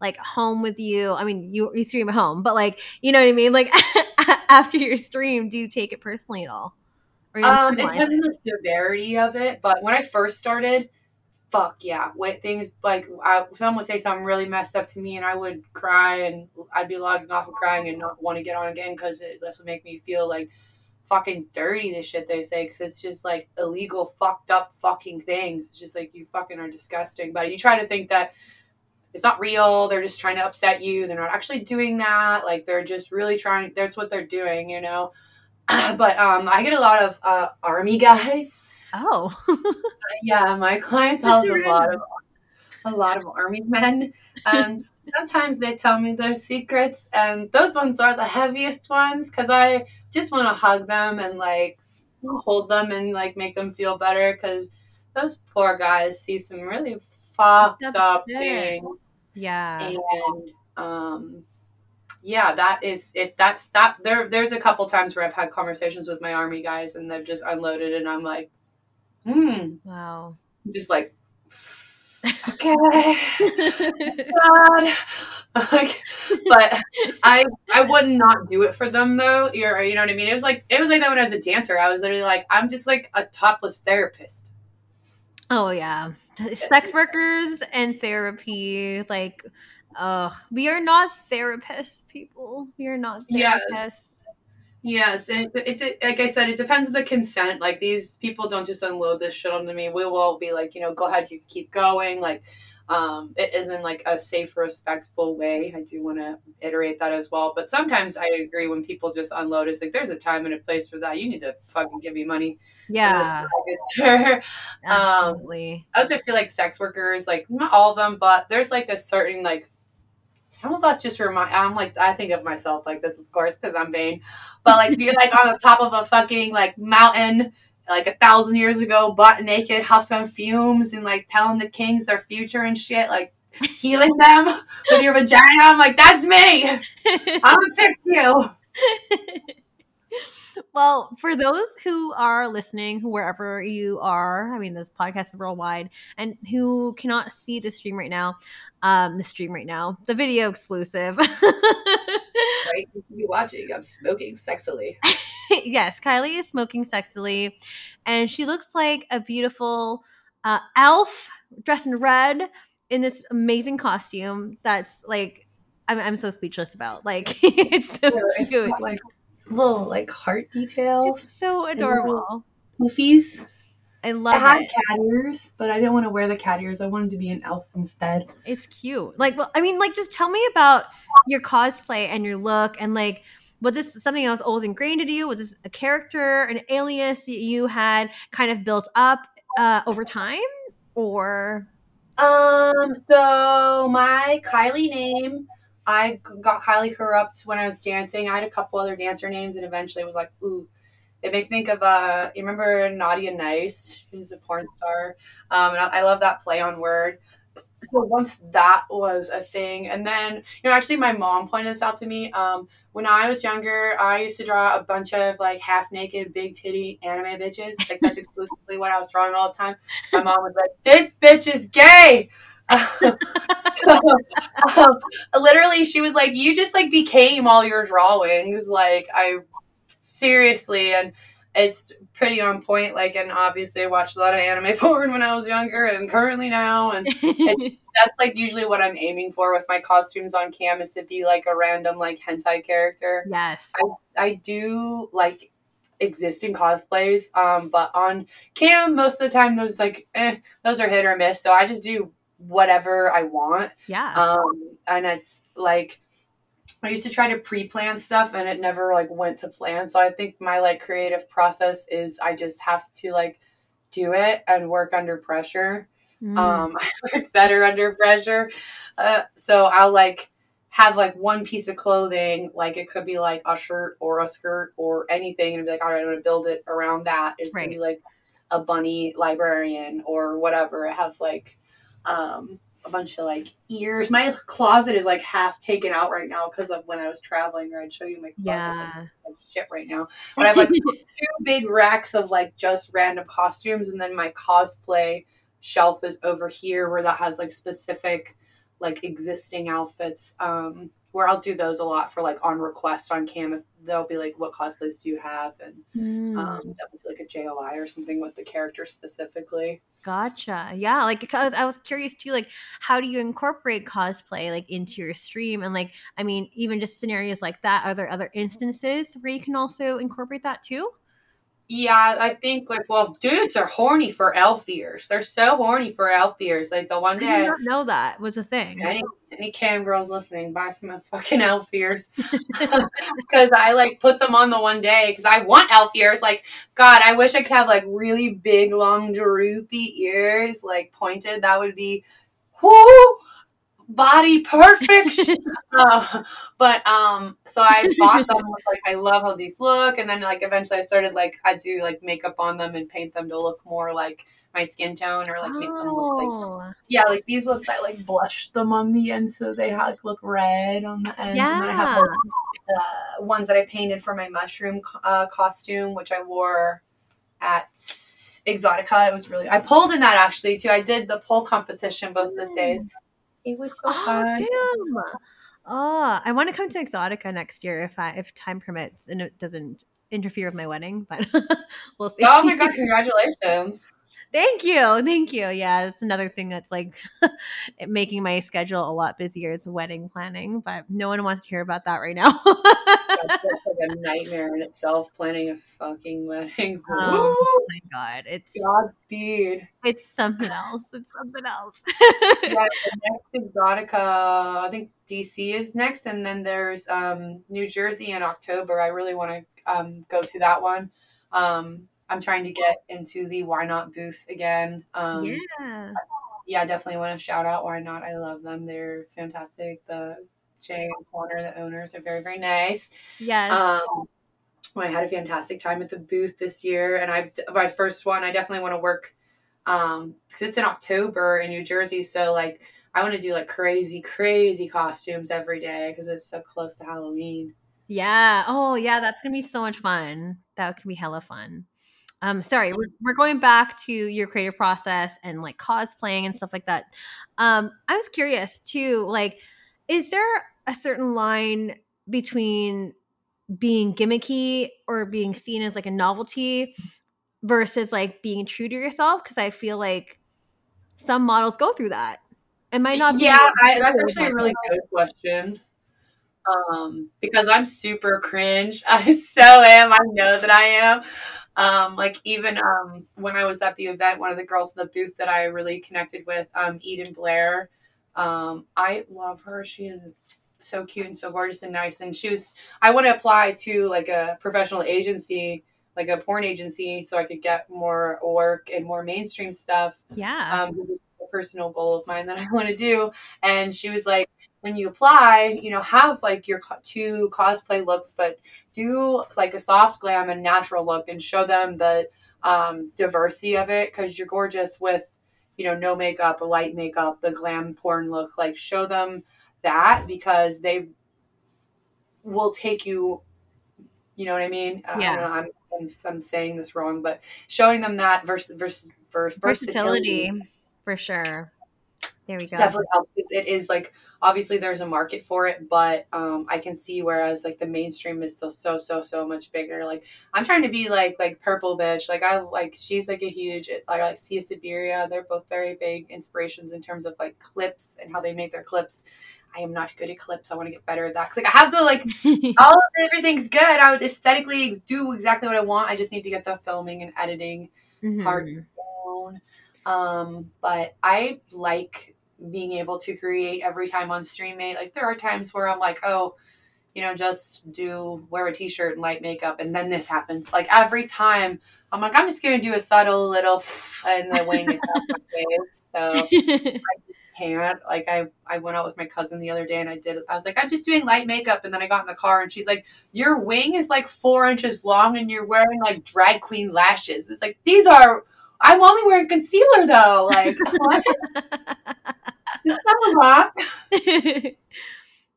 like home with you? I mean, you you stream at home, but like you know what I mean? Like after your stream, do you take it personally at all? Um, it depends on the severity of it. But when I first started, fuck yeah, what things like I, someone would say something really messed up to me, and I would cry, and I'd be logging off and crying, and not want to get on again because it just would make me feel like fucking dirty. The shit they say because it's just like illegal, fucked up, fucking things. It's just like you fucking are disgusting. But you try to think that it's not real. They're just trying to upset you. They're not actually doing that. Like they're just really trying. That's what they're doing, you know. but um, I get a lot of uh, army guys. Oh, yeah. My clientele is a lot of a lot of army men, and sometimes they tell me their secrets, and those ones are the heaviest ones because I just want to hug them and like hold them and like make them feel better because those poor guys see some really fucked That's up good. things yeah. And um yeah, that is it that's that there there's a couple times where I've had conversations with my army guys and they've just unloaded and I'm like, hmm. Wow. Just like okay. God. like, but I I would not do it for them though. You're, you know what I mean? It was like it was like that when I was a dancer. I was literally like, I'm just like a topless therapist. Oh yeah sex workers and therapy like uh we are not therapists people we are not therapists yes yes and it's it, like i said it depends on the consent like these people don't just unload this shit onto me we will be like you know go ahead you keep going like um, it isn't like a safe, respectful way. I do want to iterate that as well. But sometimes I agree when people just unload. It's like there's a time and a place for that. You need to fucking give me money. Yeah. um, I also feel like sex workers, like not all of them, but there's like a certain like some of us just remind i'm like i think of myself like this of course because i'm vain but like you're like on the top of a fucking like mountain like a thousand years ago, butt naked, huffing fumes and like telling the kings their future and shit. Like healing them with your vagina. I'm like, that's me. I'm gonna fix you. well, for those who are listening, wherever you are, I mean, this podcast is worldwide, and who cannot see the stream right now, um, the stream right now, the video exclusive. right, you watching. I'm smoking sexily. yes, Kylie is smoking sexily, and she looks like a beautiful uh, elf dressed in red in this amazing costume. That's like, I'm, I'm so speechless about. Like, it's so Yeah, it's cute. got, like little like heart details, It's so adorable. poofies. I I had it. cat ears, but I didn't want to wear the cat ears. I wanted to be an elf instead. It's cute. Like, well, I mean, like, just tell me about your cosplay and your look, and like, was this something that was always ingrained into you? Was this a character, an alias that you had kind of built up uh, over time, or Um, so my Kylie name, i got Kylie Corrupt when I was dancing. I had a couple other dancer names, and eventually it was like, ooh, it makes me think of uh, you remember Nadia Nyce, who's a porn star. Um, and I, I love that play on word. So once that was a thing, and then you know, actually, my mom pointed this out to me. Um, when I was younger, I used to draw a bunch of like half naked, big titty anime bitches. Like that's exclusively what I was drawing all the time. My mom was like, "This bitch is gay." um, literally, she was like, "You just like became all your drawings." Like I seriously, and it's pretty on point. Like, and obviously, I watched a lot of anime porn when I was younger, and currently now, and that's like usually what I'm aiming for with my costumes on cam is to be like a random like hentai character. yes, I do like existing cosplays, um, but on cam most of the time those like eh, those are hit or miss. So I just do whatever I want, yeah, um, and it's like I used to try to pre-plan stuff and it never like went to plan. So I think my like creative process is I just have to like do it and work under pressure. Mm. Um, I work better under pressure. Uh, so I'll like have like one piece of clothing, like it could be like a shirt or a skirt or anything, and be like, all right, I'm gonna build it around that. It's Right. gonna be like a bunny librarian or whatever. I have like um a bunch of like ears. My closet is like half taken out right now because of when I was traveling. Or I'd show you my closet. yeah, Like shit right now. But I have like two big racks of like just random costumes, and then my cosplay shelf is over here where that has like specific like existing outfits. Um, where I'll do those a lot for like on request on cam if they'll be like, "What cosplays do you have?" and Mm. um, that was like a JOI or something with the character specifically. Gotcha. Yeah, like because I was curious too, like how do you incorporate cosplay like into your stream and like I mean even just scenarios like that. Are there other instances where you can also incorporate that too? Yeah, I think like well, dudes are horny for elf ears. They're so horny for elf ears. Like the one I did day not know that was a thing. any any cam girls listening, buy some fucking elf ears because I like put them on the one day because I want elf ears. Like God, I wish I could have like really big, long, droopy ears, like pointed. That would be, whoo, body perfect. uh, but um, so I bought them. Like I love how these look, and then like eventually I started like I do like makeup on them and paint them to look more like my skin tone or like make them look like Oh, yeah, like these ones I like blushed them on the end so they like look red on the ends. And then I have yeah. like, uh, ones that I painted for my mushroom uh, costume, which I wore at EXXXOTICA. It was really I pulled in that actually too. I did the pole competition both the days. It was so Oh, fun. damn. Oh, I want to come to EXXXOTICA next year if I if time permits and it doesn't interfere with my wedding, but we'll see. Oh my god! Congratulations. Thank you. Thank you. Yeah, it's another thing that's like making my schedule a lot busier is wedding planning, but no one wants to hear about that right now. Like a nightmare in itself. Planning a fucking wedding. Oh. Woo! my god, it's Godspeed. it's something else. It's something else. yeah, next EXXXOTICA, I think DC is next, and then there's um, New Jersey in October. I really want to um, go to that one. Um, I'm trying to get into the YNOT booth again. Um, yeah. yeah. I definitely want to shout out YNOT. I love them. They're fantastic. The Jay and Connor, the owners, are very, very nice. Yes. Um, I had a fantastic time at the booth this year, and I my first one. I definitely want to work because it's in October in New Jersey. So like, I want to do like crazy, crazy costumes every day because it's so close to Halloween. Yeah. Oh, yeah. That's gonna be so much fun. That could be hella fun. Um, sorry, we're, we're going back to your creative process and like cosplaying and stuff like that. Um, I was curious too, like, is there a certain line between being gimmicky or being seen as like a novelty versus like being true to yourself? Because I feel like some models go through that. It might not be. Yeah, I, that's actually a really good question. Um, because I'm super cringe. I so am. I know that I am. Um, like even um, when I was at the event, one of the girls in the booth that I really connected with, um, Eden Blair. Um, I love her. She is so cute and so gorgeous and nice. And she was. I want to apply to like a professional agency, like a porn agency, so I could get more work and more mainstream stuff. Yeah. Um, a personal goal of mine that I want to do. And she was like, when you apply, you know, have like your two cosplay looks, but do like a soft glam and natural look and show them the um, diversity of it because you're gorgeous with, you know, no makeup, a light makeup, the glam porn look. Like, show them that because they will take you, you know what I mean? Yeah. I I'm, I'm, I'm, saying this wrong, but showing them that versus, versus, versus versatility, versatility for sure. There we go. Definitely helps because it is like obviously there's a market for it, but um, I can see whereas like the mainstream is still so so so much bigger. Like I'm trying to be like like purple bitch. Like I like she's like a huge I like Sia Siberia. They're both very big inspirations in terms of like clips and how they make their clips. I am not good at clips. I want to get better at that. Cause like I have the like all of everything's good. I would aesthetically do exactly what I want. I just need to get the filming and editing mm-hmm. part down. Um, but I like being able to create every time on Streamate. Eh, like there are times where I'm like, oh, you know, just do wear a t-shirt and light makeup, and then this happens. Like every time, I'm like, I'm just gonna do a subtle little, and the wing is not my face. So I can't. Like I, I went out with my cousin the other day, and I did. I was like, I'm just doing light makeup, and then I got in the car, and she's like, your wing is like four inches long, and you're wearing like drag queen lashes. It's like these are. I'm only wearing concealer though. Like what? that was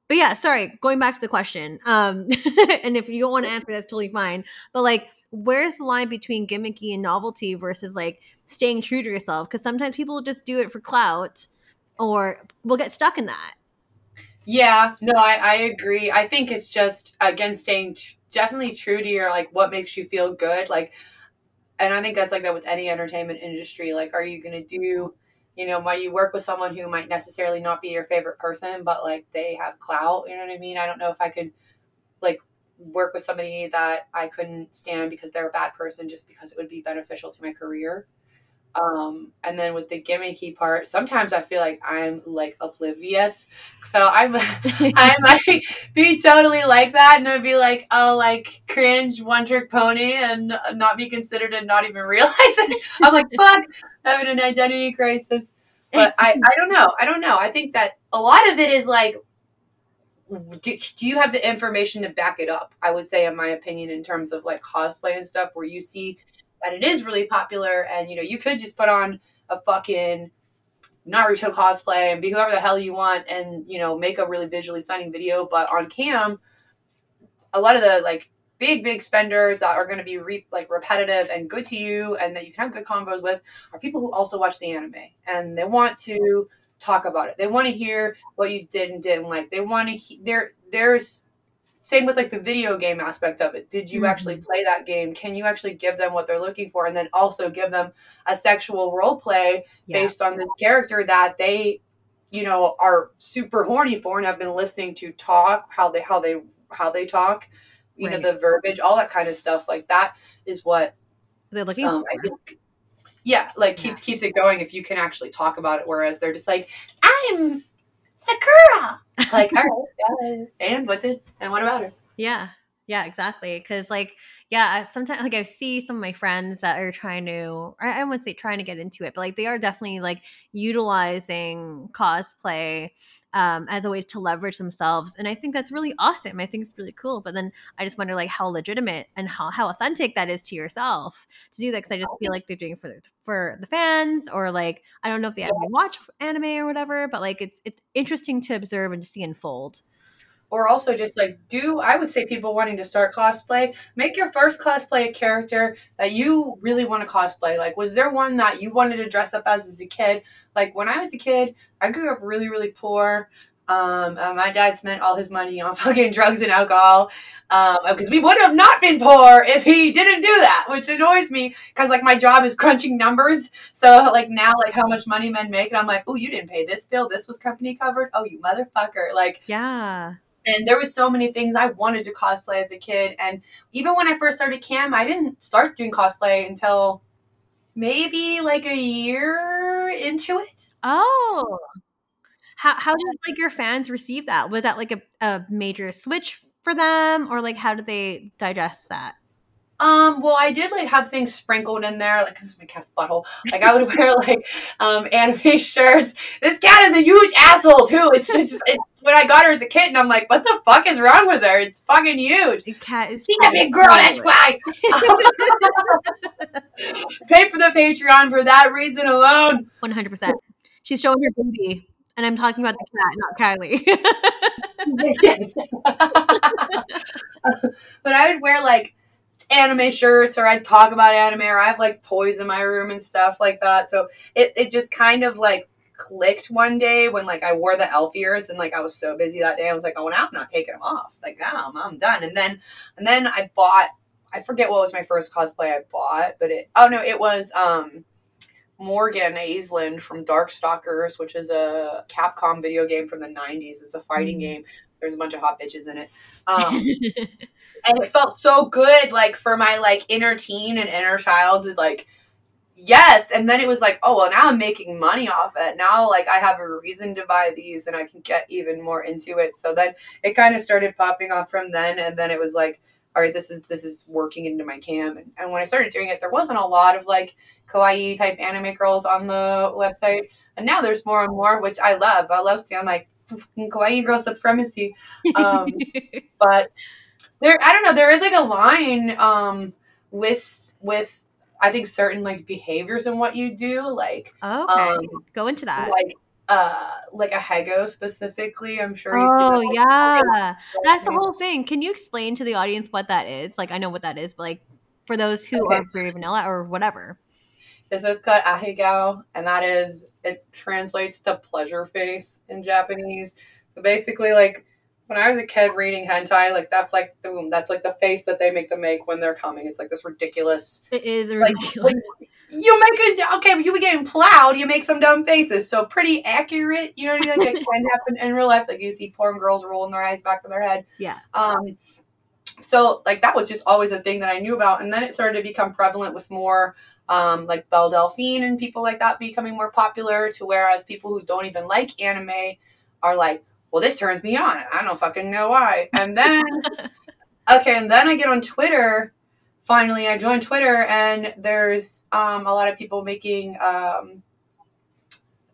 but yeah, sorry, going back to the question. Um, and if you don't want to answer, that's totally fine. But like, where's the line between gimmicky and novelty versus like staying true to yourself? Because sometimes people just do it for clout, or we'll get stuck in that. Yeah, no, I, I agree. I think it's just again staying t- definitely true to your like what makes you feel good. Like, and I think that's like that with any entertainment industry. Like, are you gonna do you know, might you work with someone who might necessarily not be your favorite person, but like they have clout, you know what I mean? I don't know if I could like work with somebody that I couldn't stand because they're a bad person just because it would be beneficial to my career. Um, and then with the gimmicky part, sometimes I feel like I'm like oblivious. So I'm I might be totally like that and I'd be like, oh like cringe one trick pony and not be considered and not even realize it. I'm like, fuck, having an identity crisis. But I, I don't know. I don't know. I think that a lot of it is like do, do you have the information to back it up? I would say, in my opinion, in terms of like cosplay and stuff, where you see that it is really popular and you know you could just put on a fucking Naruto cosplay and be whoever the hell you want and you know make a really visually stunning video. But on cam a lot of the like big big spenders that are going to be re- like repetitive and good to you and that you can have good convos with are people who also watch the anime and they want to talk about it. They want to hear what you did and didn't like. They want to he- there there's same with like the video game aspect of it did you mm-hmm. actually play that game can you actually give them what they're looking for and then also give them a sexual role play yeah. based on this character that they you know are super horny for and have been listening to talk how they how they how they talk you right. know the verbiage all that kind of stuff like that is what they're looking um, for. i think yeah like yeah. keeps it going if you can actually talk about it whereas they're just like i'm Sakura. Like, all right, and what this and what about her? Yeah, yeah, exactly. Because like, yeah, sometimes like I see some of my friends that are trying to, I wouldn't say trying to get into it, but like they are definitely like utilizing cosplay um, as a way to leverage themselves. And I think that's really awesome. I think it's really cool. But then I just wonder like how legitimate and how, how authentic that is to yourself to do that. Cause I just feel like they're doing it for the, for the fans or like, I don't know if they actually watch anime or whatever, but like it's, it's interesting to observe and to see unfold or also just like do i would say people wanting to start cosplay make your first cosplay a character that you really want to cosplay like was there one that you wanted to dress up as as a kid like when i was a kid i grew up really really poor um, uh, my dad spent all his money on fucking drugs and alcohol because um, we would have not been poor if he didn't do that, which annoys me because like my job is crunching numbers. So like now, like how much money men make, and I'm like, oh, you didn't pay this bill. This was company covered. Oh, you motherfucker! Like, yeah, and there was so many things I wanted to cosplay as a kid. And even when I first started cam, I didn't start doing cosplay until maybe like a year into it. Oh. How how did like your fans receive that? Was that like a, a major switch for them or like how did they digest that? Um, well, I did like have things sprinkled in there, like this is my cat's butthole. Like I would wear like um anime shirts. This cat is a huge asshole too. It's it's, it's when I got her as a kid, and I'm like, what the fuck is wrong with her? It's fucking huge. The cat is She's a big girl. That's why. Pay for the Patreon for that reason alone. One hundred percent. She's showing her booty, and I'm talking about the cat, not Kylie. yes. but I would wear like anime shirts or I'd talk about anime or I have like toys in my room and stuff like that. So it, it just kind of like clicked one day when like I wore the elf ears and like I was so busy that day. I was like, oh, now I'm not taking them off. Like now I'm, I'm done. And then and then I bought I forget what was my first cosplay I bought, but it oh no, it was um Morrigan Aensland from Darkstalkers, which is a Capcom video game from the 90s. It's a fighting mm. game. There's a bunch of hot bitches in it. Um, and it felt so good like for my like inner teen and inner child to like yes and then it was like oh well now i'm making money off it. Now like i have a reason to buy these and i can get even more into it. So then it kind of started popping off from then and then it was like all right this is this is working into my cam. And, and when i started doing it there wasn't a lot of like kawaii type anime girls on the website. And now there's more and more which i love. I love seeing like kawaii girl supremacy. Um, but there i don't know there is like a line um with with i think certain like behaviors and what you do like okay. um, go into that. like uh like ahegao specifically i'm sure you oh yeah. that's the whole thing. Can you explain to the audience what that is? Like i know what that is but like for those who okay. are very vanilla or whatever. This is called ahegao and that is it translates to pleasure face in japanese. So basically like when I was a kid reading hentai, like that's like the that's like the face that they make them make when they're coming. It's like this ridiculous. It is ridiculous. Like, you make it okay, but you be getting plowed. You make some dumb faces, so pretty accurate. You know what I mean? Like it can happen in real life. Like you see porn girls rolling their eyes back of their head. Yeah. Um. So like that was just always a thing that I knew about, and then it started to become prevalent with more um, like Belle Delphine and people like that becoming more popular. To whereas people who don't even like anime are like, well, this turns me on. I don't fucking know why. And then, okay, and then I get on Twitter. Finally, I joined Twitter, and there's um, a lot of people making, um,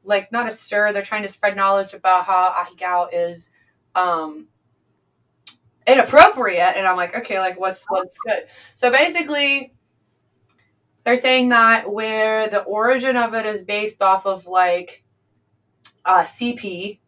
like, not a stir. They're trying to spread knowledge about how ahegao is um, inappropriate. And I'm like, okay, like, what's what's good? So basically, they're saying that where the origin of it is based off of like uh, CP,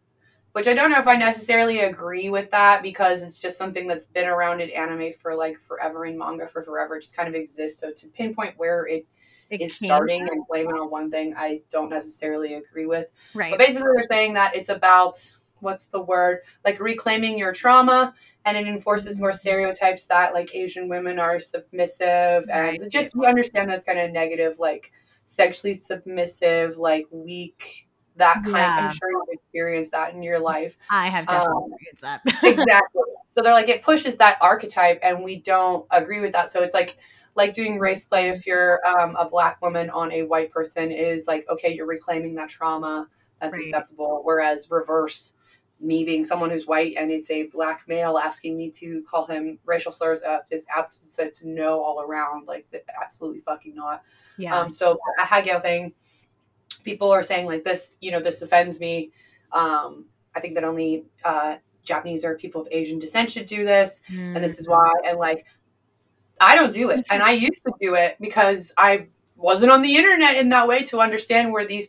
which I don't know if I necessarily agree with that because it's just something that's been around in anime for like forever in manga for forever. It just kind of exists. So to pinpoint where it, it is starting and blame it on one thing, I don't necessarily agree with. Right. But basically, they're saying that it's about what's the word like reclaiming your trauma and it enforces more stereotypes that like asian women are submissive right. and just you understand this kind of negative like sexually submissive like weak that kind yeah. i'm sure you've experienced that in your life. I have definitely um, experienced that. exactly. So they're like it pushes that archetype and we don't agree with that. So it's like like doing race play if you're um, a black woman on a white person is like okay you're reclaiming that trauma. That's right. acceptable. Whereas reverse me being someone who's white and it's a black male asking me to call him racial slurs uh, just absence to no all around like absolutely fucking not. Yeah. Um so ahegao thing people are saying like this, you know, this offends me. Um, I think that only uh, Japanese or people of Asian descent should do this, Mm. and this is why. And like, I don't do it, and I used to do it because I wasn't on the internet in that way to understand where these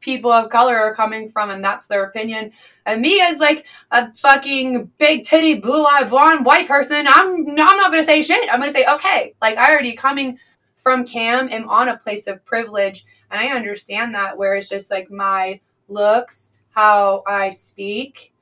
people of color are coming from, and that's their opinion. And me as like a fucking big titty, blue eyed, blonde white person, I'm I'm not gonna say shit. I'm gonna say okay. Like I already coming from Cam am on a place of privilege, and I understand that. Where it's just like my looks, how I speak,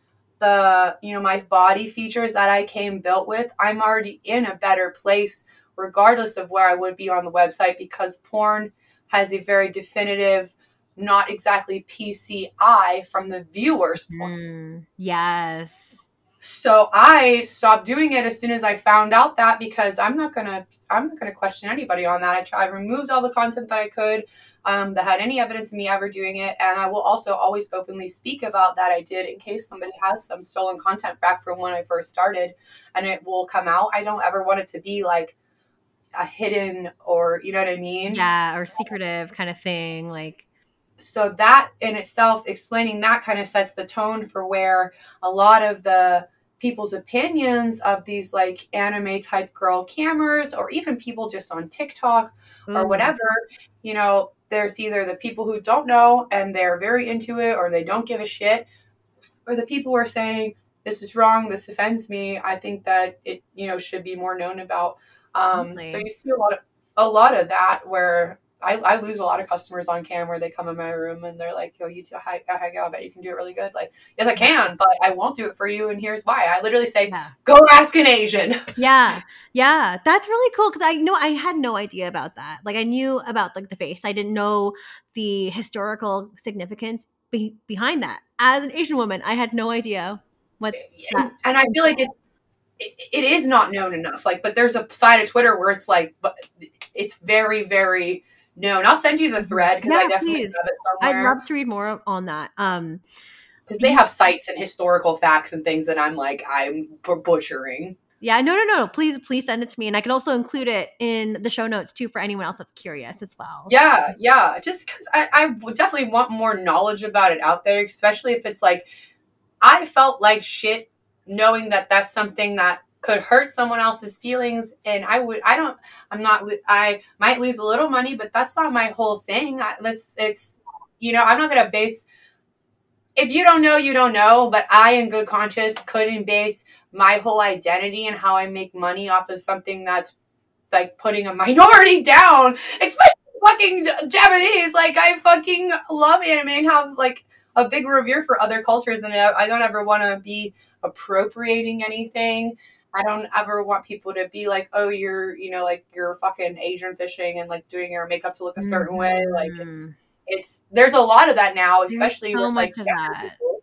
the you know my body features that I came built with. I'm already in a better place, regardless of where I would be on the website, because porn has a very definitive not exactly PCI from the viewer's point. Mm. Yes. So I stopped doing it as soon as I found out that because I'm not gonna I'm not gonna question anybody on that. I tried I removed all the content that I could um, that had any evidence of me ever doing it, and I will also always openly speak about that I did in case somebody has some stolen content back from when I first started, and it will come out. I don't ever want it to be like a hidden or you know what I mean. Yeah, or secretive kind of thing. Like, so that in itself explaining that kind of sets the tone for where a lot of the people's opinions of these like anime type girl cameras or even people just on TikTok or whatever, you know, there's either the people who don't know and they're very into it or they don't give a shit or the people who are saying this is wrong, this offends me. I think that it, you know, should be more known about. Um, so you see a lot of a lot of that where I, I lose a lot of customers on camera. They come in my room and they're like, "Yo, you do hi, hi, I bet you can do it really good." Like, yes, I can, but I won't do it for you, and here's why. I literally say, Yeah. "Go ask an Asian." Yeah, yeah, that's really cool because I know I had no idea about that. Like I knew about like the face, I didn't know the historical significance be- behind that. As an Asian woman, I had no idea what. and, and I feel like it's it, it is not known enough. Like, but there's a side of Twitter where it's like, but it's very, very known. I'll send you the thread because I definitely please. have it somewhere. I'd love to read more on that. Um, because they have sites and historical facts and things that I'm like I'm butchering. yeah, no, no, no. Please, please send it to me, and I can also include it in the show notes too for anyone else that's curious as well. Yeah, yeah. Just because I, I definitely want more knowledge about it out there, especially if it's like I felt like shit knowing that that's something that could hurt someone else's feelings, and I would. I don't. I'm not. I might lose a little money, but that's not my whole thing. I, let's. It's. You know, I'm not gonna base. If you don't know, you don't know. But I, in good conscience, couldn't base my whole identity and how I make money off of something that's like putting a minority down, especially fucking Japanese. Like I fucking love anime and have like a big revere for other cultures, and I don't ever want to be appropriating anything. I don't ever want people to be like, oh, you're, you know, like you're fucking Asian fishing and like doing your makeup to look a certain way. Like it's, Mhm. it's, there's a lot of that now, especially so with like much of younger that. people.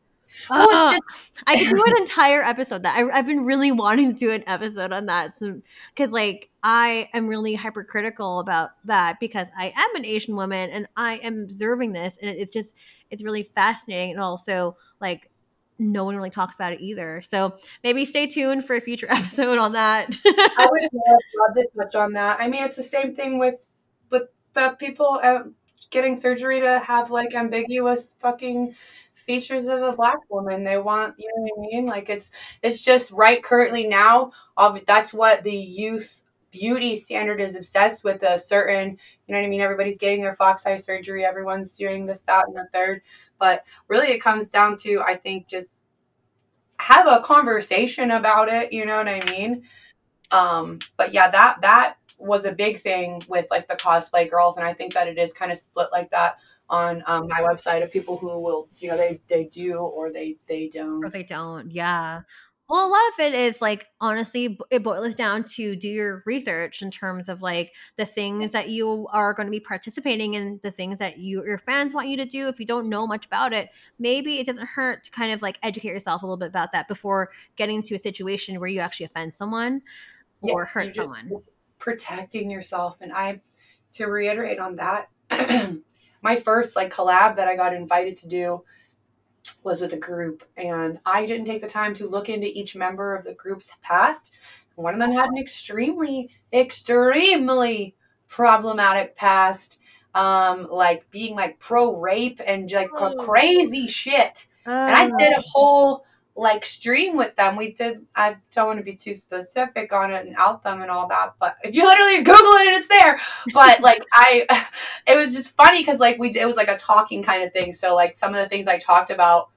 Oh, Oh, it's I could do an entire episode that I, I've been really wanting to do an episode on that because like I am really hypercritical about that because I am an Asian woman and I am observing this and it's just it's really fascinating and also like no one really talks about it either. So maybe stay tuned for a future episode on that. I would love, to touch on that. I mean, it's the same thing with with uh, people uh, getting surgery to have like ambiguous fucking features of a black woman. They want, you know what I mean? Like it's it's just right currently now. Of that's what the youth beauty standard is obsessed with a certain. You know what I mean? Everybody's getting their fox eye surgery. Everyone's doing this, that, and the third. But really, it comes down to I think just have a conversation about it. You know what I mean? um but yeah that that was a big thing with like the cosplay girls and i think that it is kind of split like that on um, my website of people who will you know they they do or they they don't or they don't. Yeah. Well, a lot of it is like honestly, it boils down to do your research in terms of like the things that you are going to be participating in, the things that you your fans want you to do. If you don't know much about it, maybe it doesn't hurt to kind of like educate yourself a little bit about that before getting to a situation where you actually offend someone or you hurt someone. protecting yourself and i to reiterate on that my first like collab that i got invited to do was with a group and i didn't take the time to look into each member of the group's past. One of them had an extremely extremely problematic past um like being like pro rape and like Oh. crazy shit. And I did a whole like stream with them. We did. I don't want to be too specific on it and out them and all that, but you literally Google it and it's there. But like I, it was just funny because like we did, it was like a talking kind of thing. So like some of the things I talked about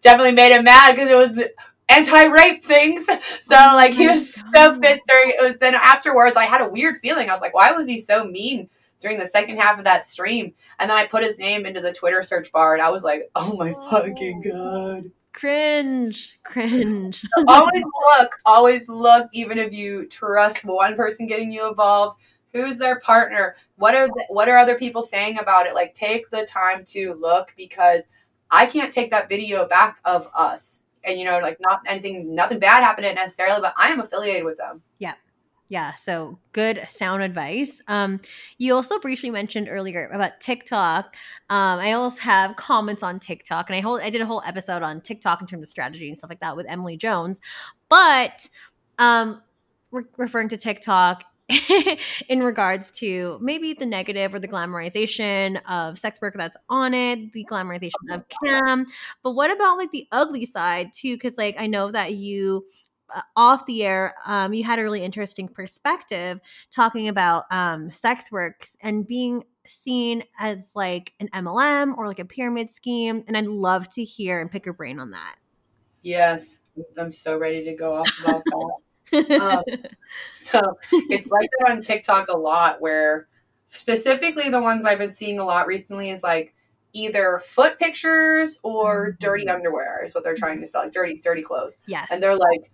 definitely made him mad because it was anti-rape things. So Oh like he was so pissed during it was then afterwards I had a weird feeling. I was like, why was he so mean during the second half of that stream? And then I put his name into the Twitter search bar and I was like, oh my oh. fucking god. Cringe, cringe. always look, always look, even if you trust one person getting you involved. Who's their partner? What are the, what are other people saying about it? Like, take the time to look because I can't take that video back of us. And you know, like not anything, nothing bad happened necessarily, but I am affiliated with them. Yeah, so good sound advice. Um, you also briefly mentioned earlier about TikTok. Um, I also have comments on TikTok, and I hold I did a whole episode on TikTok in terms of strategy and stuff like that with Emily Jones. But um, re- referring to TikTok in regards to maybe the negative or the glamorization of sex work that's on it, the glamorization of cam. But what about like the ugly side too? Because like I know that you off the air, um, you had a really interesting perspective talking about um, sex works and being seen as like an MLM or like a pyramid scheme. And I'd love to hear and pick your brain on that. Yes, I'm so ready to go off about that. Um, So it's like that on TikTok a lot, where specifically the ones I've been seeing a lot recently is like either foot pictures or dirty underwear is what they're trying to sell, like dirty, dirty clothes. yes. And they're like,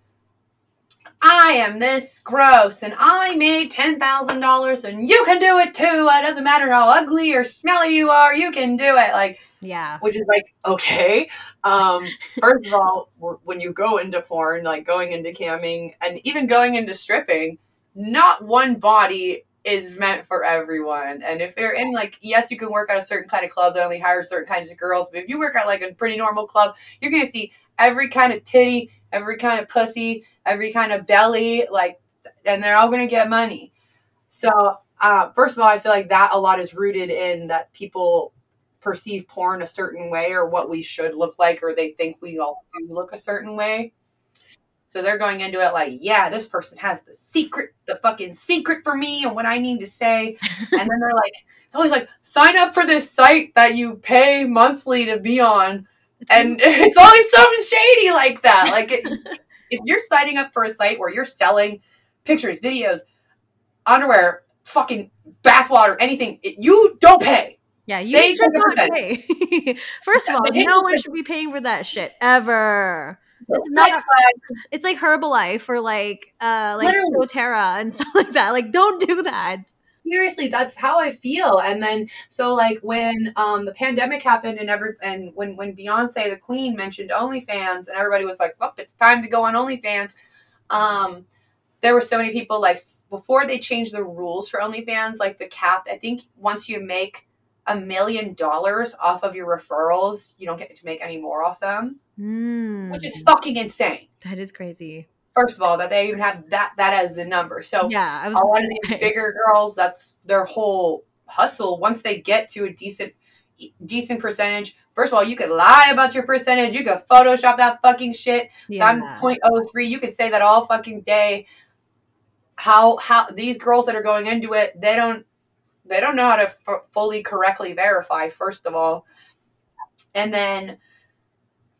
I am this gross and I made $10,000 and you can do it too. It doesn't matter how ugly or smelly you are, you can do it. Like, Yeah. which is like okay um first of all when you go into porn like going into camming and even going into stripping not one body is meant for everyone and if you're in like yes you can work at a certain kind of club that only hires certain kinds of girls but if you work at like a pretty normal club you're gonna see every kind of titty every kind of pussy every kind of belly like and they're all gonna get money so uh, first of all i feel like that a lot is rooted in that people perceive porn a certain way or what we should look like or they think we all do look a certain way. So they're going into it like, yeah, this person has the secret, the fucking secret for me and what I need to say. and then they're like, it's always like, sign up for this site that you pay monthly to be on. And it's always something shady like that. Like, it, if you're signing up for a site where you're selling pictures, videos, underwear, fucking bathwater, anything, it, you don't pay. yeah, you they should not pay. First of all, no one should be paying for that shit ever. It's not it's like Herbalife or like uh like Literally. doTERRA and stuff like that. Like don't do that. Seriously that's how i feel. And then so like when um the pandemic happened and every and when when beyonce the queen mentioned onlyfans and everybody was like well it's time to go on onlyfans um there were so many people like before they changed the rules for onlyfans like the cap i think once you make a million dollars off of your referrals you don't get to make any more off them Mm, which is fucking insane. That is crazy. First of all that they even have that that as the number. So Yeah, a lot of these bigger girls that's their whole hustle. Once they get to a decent decent percentage first of all you could lie about your percentage. You could photoshop that fucking shit. Yeah. i'm 0.03 you could say that all fucking day. How how these girls that are going into it they don't they don't know how to f- fully correctly verify first of all. And then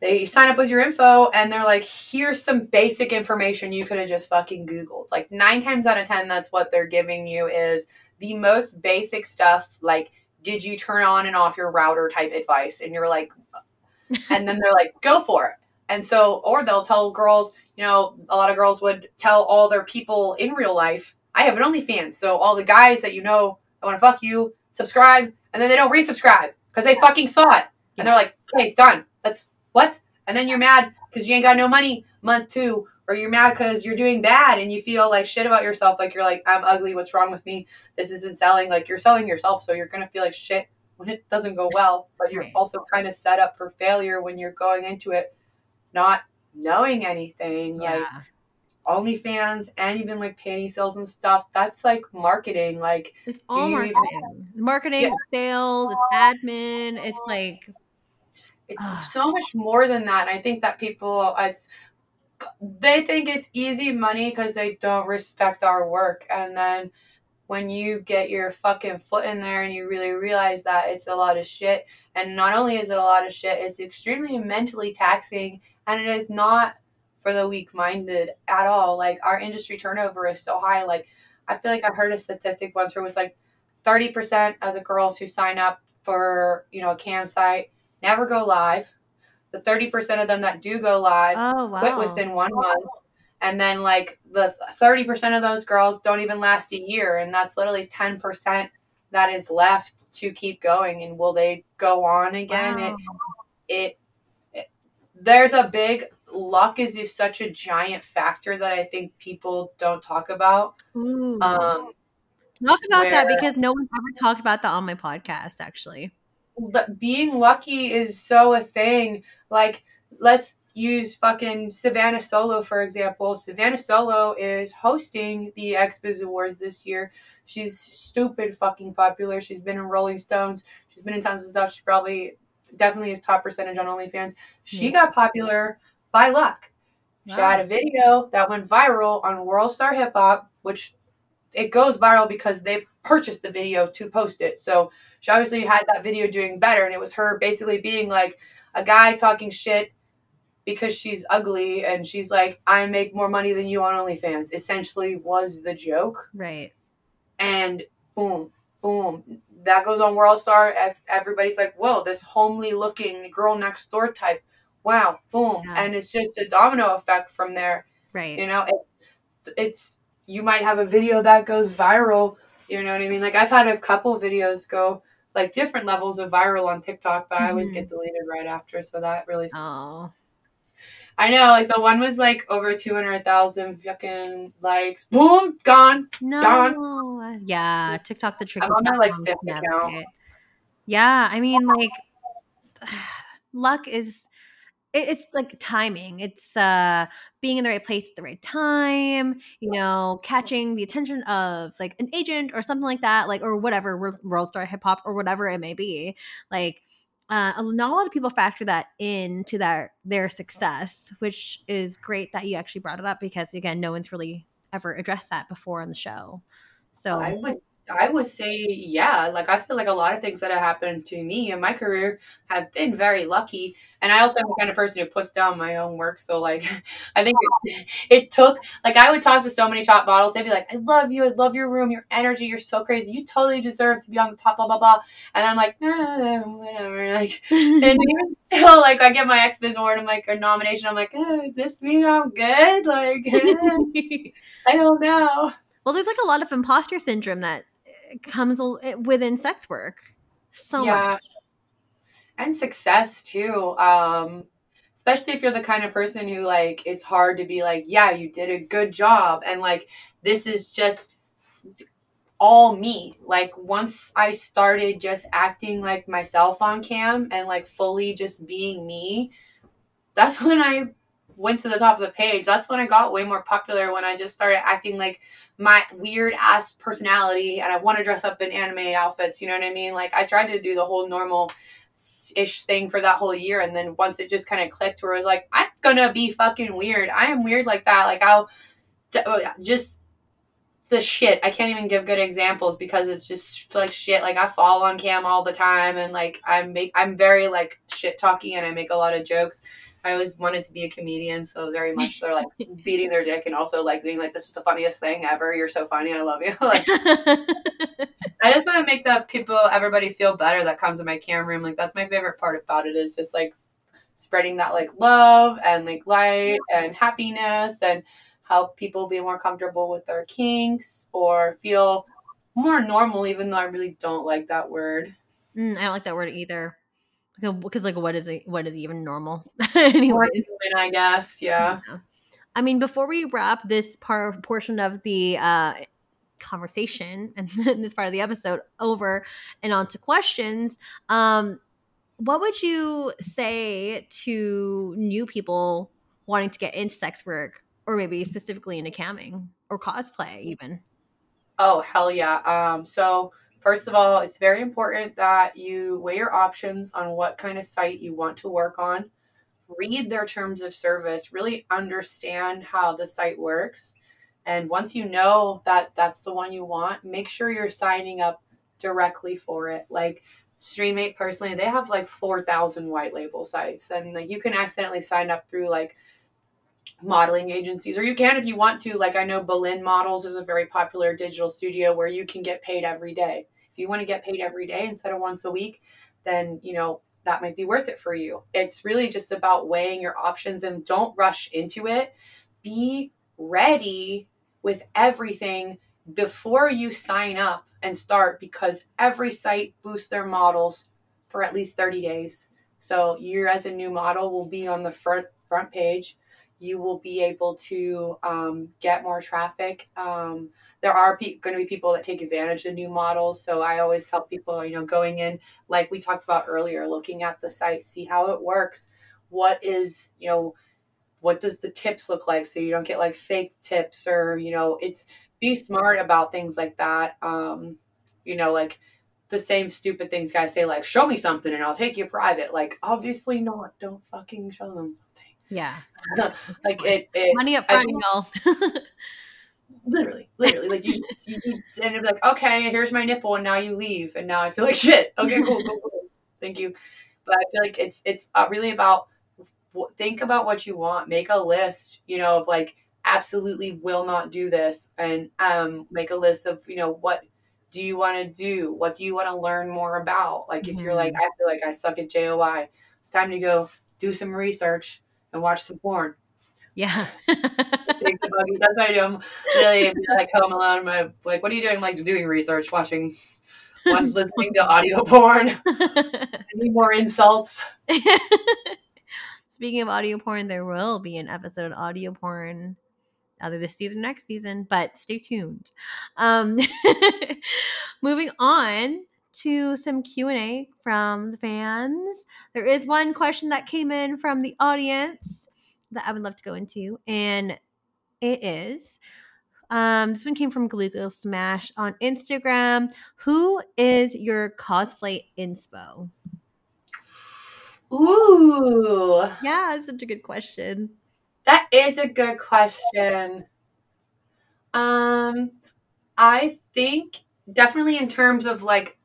they sign up with your info and they're like here's some basic information you could have just fucking googled. Like nine times out of ten that's what they're giving you is the most basic stuff like did you turn on and off your router? type advice. And you're like and then they're like go for it. And so or they'll tell girls you know a lot of girls would tell all their people in real life i have an onlyfans so all the guys that you know I want to fuck you subscribe. And then they don't resubscribe because they fucking saw it. And they're like okay done. That's what and then you're mad because you ain't got no money month two or you're mad because you're doing bad and you feel like shit about yourself like you're like i'm ugly what's wrong with me this isn't selling like you're selling yourself so you're gonna feel like shit when it doesn't go well but you're Right. also kind of set up for failure when you're going into it not knowing anything like yeah. OnlyFans and even like panty sales and stuff. That's like marketing. Like It's all you even- marketing. Marketing, Yeah. sales, it's admin, it's like it's so much more than that. And I think that people, it's, they think it's easy money because they don't respect our work. And then when you get your fucking foot in there and you really realize that it's a lot of shit, and not only is it a lot of shit, it's extremely mentally taxing and it is not for the weak minded at all. Like our industry turnover is so high. Like I feel like I heard a statistic once where it was like 30% of the girls who sign up for, you know, a cam site never go live. The 30% of them that do go live oh, wow. quit within one month. And then like the 30% of those girls don't even last a year. And that's literally 10% that is left to keep going. And will they go on again? Wow. It, it, it, there's a big luck is just such a giant factor that I think people don't talk about. Ooh. Um, Talk about where- that because no one's ever talked about that on my podcast, actually. Being lucky is so a thing. Like, let's use fucking Savannah Solo for example. Savannah Solo is hosting the XBiz Awards this year. She's stupid fucking popular. She's been in Rolling Stones. She's been in tons of stuff. She probably definitely is top percentage on OnlyFans. She Yeah. got popular by luck. She had a video that went viral on World Star Hip Hop, which it goes viral because they purchased the video to post it. So she obviously had that video doing better, and it was her basically being like a guy talking shit because she's ugly, and she's like, "I make more money than you on OnlyFans." Essentially, was the joke, Right. and boom, boom, that goes on World Star. ev- Everybody's like, "Whoa, this homely looking girl next door type." Wow, boom, Yeah. and it's just a domino effect from there. Right. You know, it, it's you might have a video that goes viral. You know what I mean? Like I've had a couple videos go like different levels of viral on TikTok, but I always Mhm. get deleted right after. So that really. Oh. I know, like the one was like over two hundred thousand fucking likes. Boom, gone. No. Yeah, TikTok's the trick. I'm on my, like, fifth account. Yeah, I mean, like, luck is it's like timing. It's uh being in the right place at the right time. You know, catching the attention of like an agent or something like that, like or whatever World- Star Hip Hop or whatever it may be. Like, uh, not a lot of people factor that into their their success, which is great that you actually brought it up because again, no one's really ever addressed that before on the show. So I would I would say yeah. Like I feel like a lot of things that have happened to me in my career have been very lucky. And I also am the kind of person who puts down my own work. So like I think it, it took like I would talk to so many top models. They'd be like, I love you, I love your room, your energy, you're so crazy. You totally deserve to be on the top, blah blah blah. And I'm like, eh, whatever. Like and even still like I get my X Biz award, I'm like a nomination, I'm like, eh, does this mean I'm good? Like I don't know. well, there's like a lot of imposter syndrome that comes within sex work. So much. and success too um especially if you're the kind of person who like it's hard to be like yeah you did a good job and like this is just all me like once i started just acting like myself on cam and like fully just being me that's when i went to the top of the page. That's when i got way more popular when i just started acting like my weird ass personality and i want to dress up in anime outfits you know what i mean? Like i tried to do the whole normal ish thing for that whole year and then once it just kind of clicked where it was like i'm gonna be fucking weird. I am weird like that. Like i'll d- oh, just the shit. I can't even give good examples because it's just like shit. Like i fall on cam all the time and like i make i'm very like shit talking and i make a lot of jokes i always wanted to be a comedian so very much they're like beating their dick and also like being like this is the funniest thing ever you're so funny i love you like I just want to make the people, everybody feel better that comes in my camera room. Like that's my favorite part about it is just like spreading that like love and like light and happiness and help people be more comfortable with their kinks or feel more normal, even though I really don't like that word. Mm, I don't like that word either. Because like, what is it? What is even normal? Anyway, I guess. Yeah. I mean, before we wrap this part portion of the uh, conversation and this part of the episode over and on to questions, um, what would you say to new people wanting to get into sex work, or maybe specifically into camming or cosplay, even? Oh hell yeah. Um, so first of all, it's very important that you weigh your options on what kind of site you want to work on. Read their terms of service, really understand how the site works. And once you know that that's the one you want, make sure you're signing up directly for it. Like Streamate personally, they have like 4,000 white label sites and like you can accidentally sign up through like modeling agencies or you can if you want to like i know Boleyn models is a very popular digital studio where you can get paid every day if you want to get paid every day instead of once a week then you know that might be worth it for you. It's really just about weighing your options and don't rush into it. Be ready with everything before you sign up and start because every site boosts their models for at least 30 days. So you as a new model will be on the front front page you will be able to um, get more traffic. Um, there are pe- going to be people that take advantage of new models. So I always tell people, you know, going in, like we talked about earlier, looking at the site, see how it works. What is, you know, what does the tips look like so you don't get like fake tips or, you know, it's be smart about things like that. Um, you know, like the same stupid things guys say, like, show me something and I'll take you private. Like, obviously not. Don't fucking show them something. Yeah. like it, it, Money up front, y'all. literally, literally. Like you, you be like, okay, here's my nipple, and now you leave, and now I feel like shit. Okay, cool, cool, cool. Thank you. But I feel like it's it's uh, really about think about what you want. Make a list, you know, of like absolutely will not do this, and um, make a list of you know what do you want to do? What do you want to learn more about? Like if mm-hmm. you're like, I feel like I suck at JOI, it's time to go do some research and watch some porn. Yeah. That's what I do. I'm really like home alone. My like, what are you doing? I'm like doing research, watching, watching listening to audio porn. Any more insults? Speaking of audio porn, there will be an episode of audio porn either this season next season, but stay tuned. Um, moving on to some Q&A from the fans. There is one question that came in from the audience that I would love to go into and it is um, this one came from Galugo Smash on Instagram. Who is your cosplay inspo? Ooh. Yeah, that's such a good question. That is a good question. Um, I think definitely in terms of like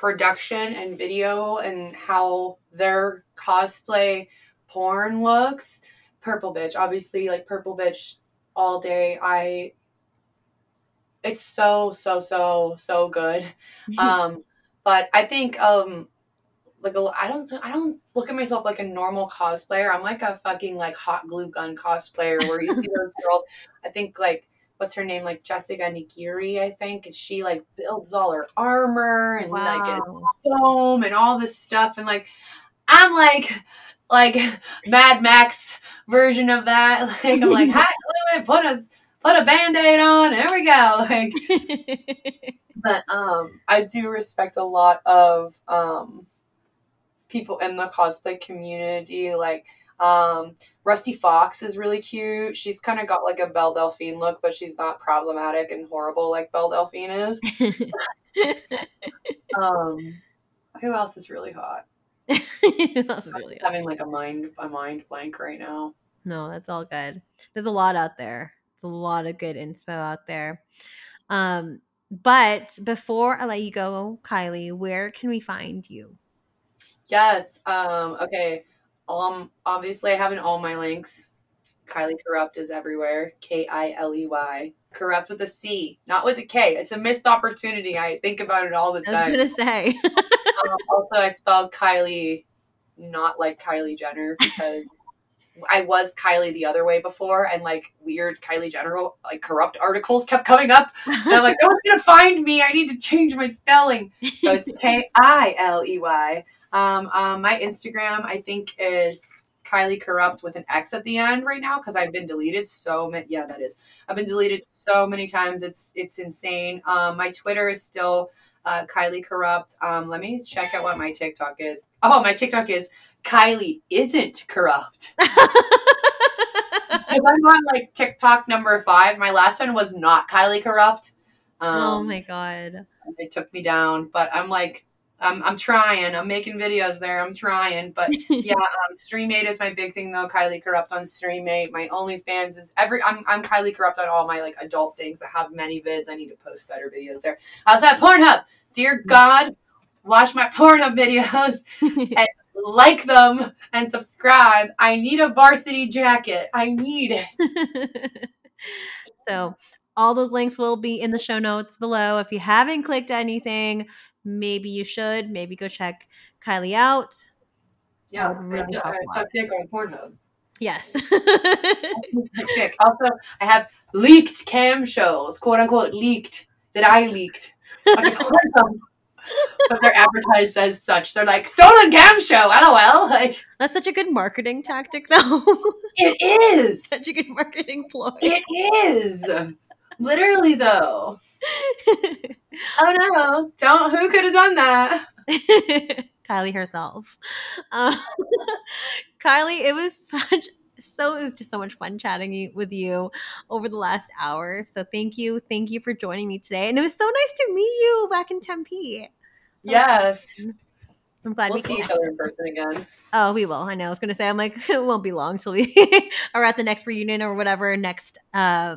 production and video and how their cosplay porn looks. Purple Bitch, obviously, like Purple Bitch all day. I it's so so so so good. um, but I think um like a, I don't I don't look at myself like a normal cosplayer. I'm like a fucking like hot glue gun cosplayer where you see those girls. I think like what's her name like Jessica Nigri I think and she like builds all her armor and wow. like foam and all this stuff and like I'm like like Mad Max version of that. Like I'm like hot glue it put a put a band-aid on. There we go. Like but um I do respect a lot of um people in the cosplay community like um, Rusty Fox is really cute. She's kind of got like a Belle Delphine look, but she's not problematic and horrible like Belle Delphine is. um, who else is really hot? who else really I'm having like a mind a mind blank right now. No, that's all good. There's a lot out there. It's a lot of good inspo out there. Um, but before I let you go, Kiley, where can we find you? Yes. Um, okay. Um, obviously, I have in all my links. Kiley Corrupt is everywhere. K I L E Y. Corrupt with a C, not with a K. It's a missed opportunity. I think about it all the time. I was gonna say. um, also, I spelled Kiley not like Kylie Jenner because I was Kylie the other way before, and like weird Kylie Jenner like corrupt articles kept coming up, and I'm like, no one's gonna find me. I need to change my spelling. So it's K I L E Y. Um, um, my Instagram, I think, is Kiley Corrupt with an X at the end right now because I've been deleted so many. Yeah, that is. I've been deleted so many times. It's it's insane. Um, my Twitter is still uh, Kiley Corrupt. Um, let me check out what my TikTok is. Oh, my TikTok is Kiley isn't corrupt. I'm on like TikTok number five. My last one was not Kiley Corrupt. Um, oh my god. They took me down, but I'm like, I'm, I'm trying. I'm making videos there. I'm trying, but yeah, um, Streamate is my big thing though. Kiley Corrupt on Streamate. My OnlyFans is every. I'm, I'm Kiley Corrupt on all my like adult things. I have many vids. I need to post better videos there. I also have Pornhub. Dear God, watch my Pornhub videos and like them and subscribe. I need a varsity jacket. I need it. so all those links will be in the show notes below. If you haven't clicked anything, maybe you should. Maybe go check Kiley out. Yeah, really I suck dick on Pornhub. Yes. also, I have leaked cam shows, quote unquote leaked, that I leaked. but they're advertised as such. They're like stolen cam show. LOL. Like that's such a good marketing tactic, though. it is such a good marketing ploy. It is literally though. oh no! Don't. Who could have done that? Kiley herself. Uh, Kiley, it was such so it was just so much fun chatting with you over the last hour. So thank you, thank you for joining me today, and it was so nice to meet you back in Tempe. Yes. I'm glad we'll we see each other in person again. Oh, we will. I know. I was going to say, I'm like, it won't be long till we are at the next reunion or whatever next uh,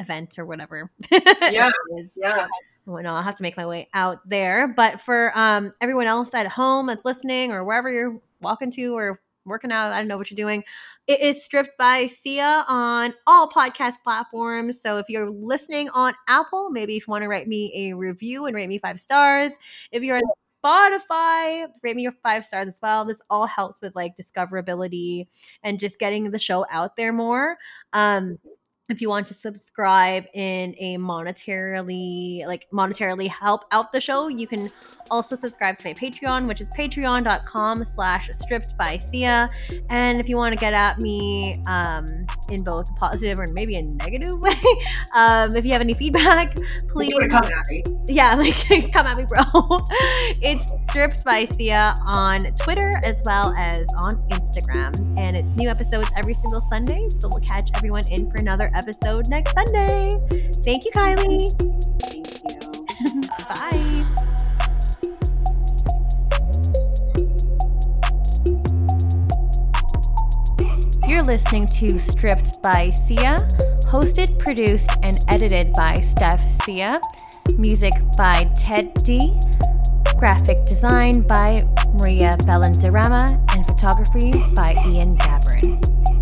event or whatever. Yeah. yeah. Oh, no, I'll have to make my way out there. But for um, everyone else at home that's listening or wherever you're walking to or working out, I don't know what you're doing. It is stripped by Sia on all podcast platforms. So if you're listening on Apple, maybe if you want to write me a review and rate me five stars. If you're on Spotify, rate me your five stars as well. This all helps with like discoverability and just getting the show out there more. Um, if you want to subscribe in a monetarily like monetarily help out the show you can also subscribe to my patreon which is patreon.com slash stripped by sia. And if you want to get at me um, in both positive or maybe a negative way um, if you have any feedback please come at me. Yeah like come at me bro. It's stripped by sia on twitter as well as on instagram. And it's new episodes every single sunday so we'll catch everyone in for another episode next Sunday. Thank you, Kiley. Thank you. Bye. You're listening to Stripped by Sia, hosted, produced, and edited by Steph Sia. Music by Ted D. Graphic design by Maria Bellandarama, and photography by Ian Dabrin.